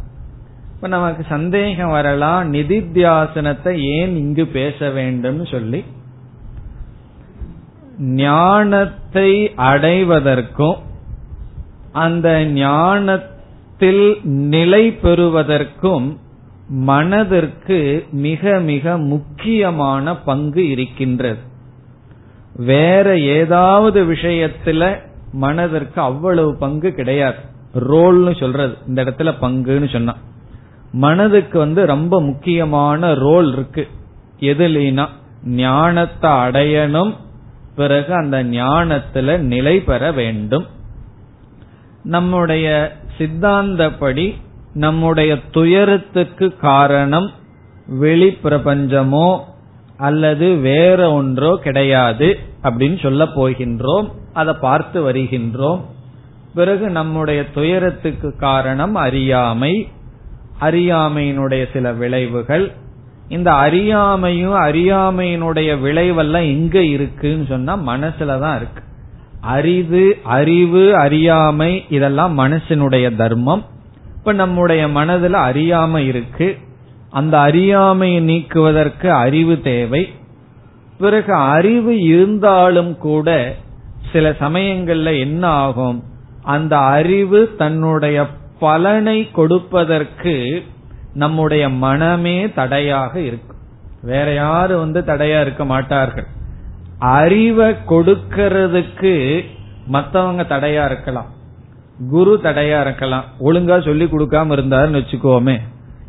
இப்ப நமக்கு சந்தேகம் வரலாம் நிதித்தியாசனத்தை ஏன் இங்கு பேச வேண்டும் சொல்லி. ஞானத்தை அடைவதற்கும் அந்த ஞானத்தில் நிலை பெறுவதற்கும் மனதிற்கு மிக மிக முக்கியமான பங்கு இருக்கின்றது. வேற ஏதாவது விஷயத்துல மனதிற்கு அவ்வளவு பங்கு கிடையாது. ரோல்னு சொல்றது. இந்த இடத்துல பங்குன்னு சொன்னா. மனதுக்கு வந்து ரொம்ப முக்கியமான ரோல் இருக்கு. எதுலினா ஞானத்தை அடையணும் பிறகு அந்த ஞானத்துல நிலை பெற வேண்டும். நம்முடைய சித்தாந்தப்படி நம்முடைய துயரத்துக்கு காரணம் வெளி பிரபஞ்சமோ அல்லது வேற ஒன்றோ கிடையாது அப்படின்னு சொல்ல போகின்றோம் அதை பார்த்து வருகின்றோம். பிறகு நம்முடைய துயரத்துக்கு காரணம் அறியாமை. அறியாமையினுடைய சில விளைவுகள். இந்த அறியாமையும் அறியாமையினுடைய விளைவெல்லாம் எங்க இருக்குன்னு சொன்னா மனசுலதான் இருக்கு. அறிவு அறிவு அறியாமை இதெல்லாம் மனசினுடைய தர்மம். இப்ப நம்முடைய மனதுல அறியாமை இருக்கு. அந்த அறியாமையை நீக்குவதற்கு அறிவு தேவை. பிறகு அறிவு இருந்தாலும் கூட சில சமயங்கள்ல என்ன ஆகும்? அந்த அறிவு தன்னுடைய பலனை கொடுப்பதற்கு நம்முடைய மனமே தடையாக இருக்கும். வேற யாரும் வந்து தடையா இருக்க மாட்டார்கள். அறிவை கொடுக்கறதுக்கு மத்தவங்க தடையா இருக்கலாம். குரு தடையா இருக்கலாம். ஒழுங்கா சொல்லி கொடுக்காம இருந்தாருன்னு வச்சுக்கோமே.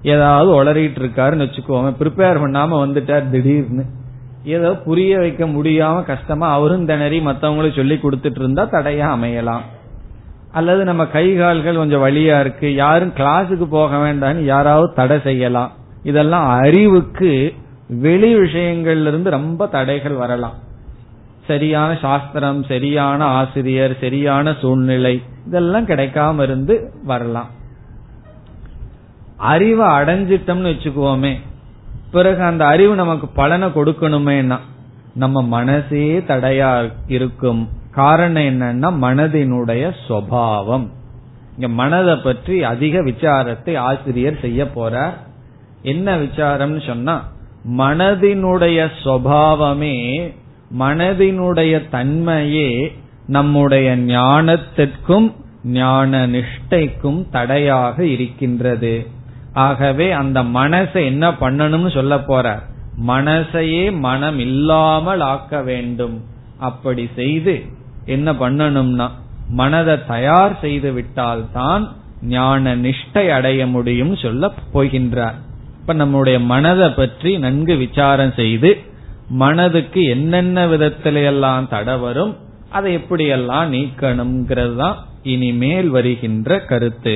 ஏதாவது உளறிட்டு இருக்காருன்னு வச்சுக்கோங்க. ப்ரிப்பேர் பண்ணாம வந்துட்டார் திடீர்னு. ஏதோ புரிய வைக்க முடியாம கஷ்டமா அவரும் திணறி மத்தவங்களும் சொல்லி கொடுத்துட்டு இருந்தா தடையா அமையலாம். அல்லது நம்ம கை கால்கள் கொஞ்சம் வழியா இருக்கு யாரும் கிளாஸுக்கு போக வேண்டாம்னு யாராவது தடை செய்யலாம். இதெல்லாம் அறிவுக்கு வெளி விஷயங்கள்ல இருந்து ரொம்ப தடைகள் வரலாம். சரியான சாஸ்திரம் சரியான ஆசிரியர் சரியான சூழ்நிலை இதெல்லாம் கிடைக்காம இருந்து வரலாம். அறிவை அடைஞ்சிட்டோம்னு வச்சுக்குவோமே. பிறகு அந்த அறிவு நமக்கு பலனை கொடுக்கணுமேனா நம்ம மனசே தடையா இருக்கும் காரணம் என்னன்னா மனதினுடைய சுவாவம். இங்க மனதை பற்றி அதிக விசாரத்தை ஆசிரியர் செய்ய போறார். என்ன விசாரம்னு சொன்னா மனதினுடைய சுவாவமே மனதினுடைய தன்மையே நம்முடைய ஞானத்திற்கும் ஞான நிஷ்டைக்கும் தடையாக இருக்கின்றது. ஆகவே அந்த மனசை என்ன பண்ணணும்னு சொல்ல போற? மனசையே மனம் இல்லாமல் ஆக்க வேண்டும். அப்படி செய்து என்ன பண்ணணும்னா மனதை தயார் செய்து விட்டால் தான் ஞான நிஷ்டை அடைய முடியும் சொல்ல போகின்றார். இப்ப நம்முடைய மனதை பற்றி நன்கு விசாரம் செய்து மனதுக்கு என்னென்ன விதத்தில எல்லாம் தட வரும் அதை எப்படியெல்லாம் நீக்கணுங்கிறது தான் இனிமேல் வருகின்ற கருத்து.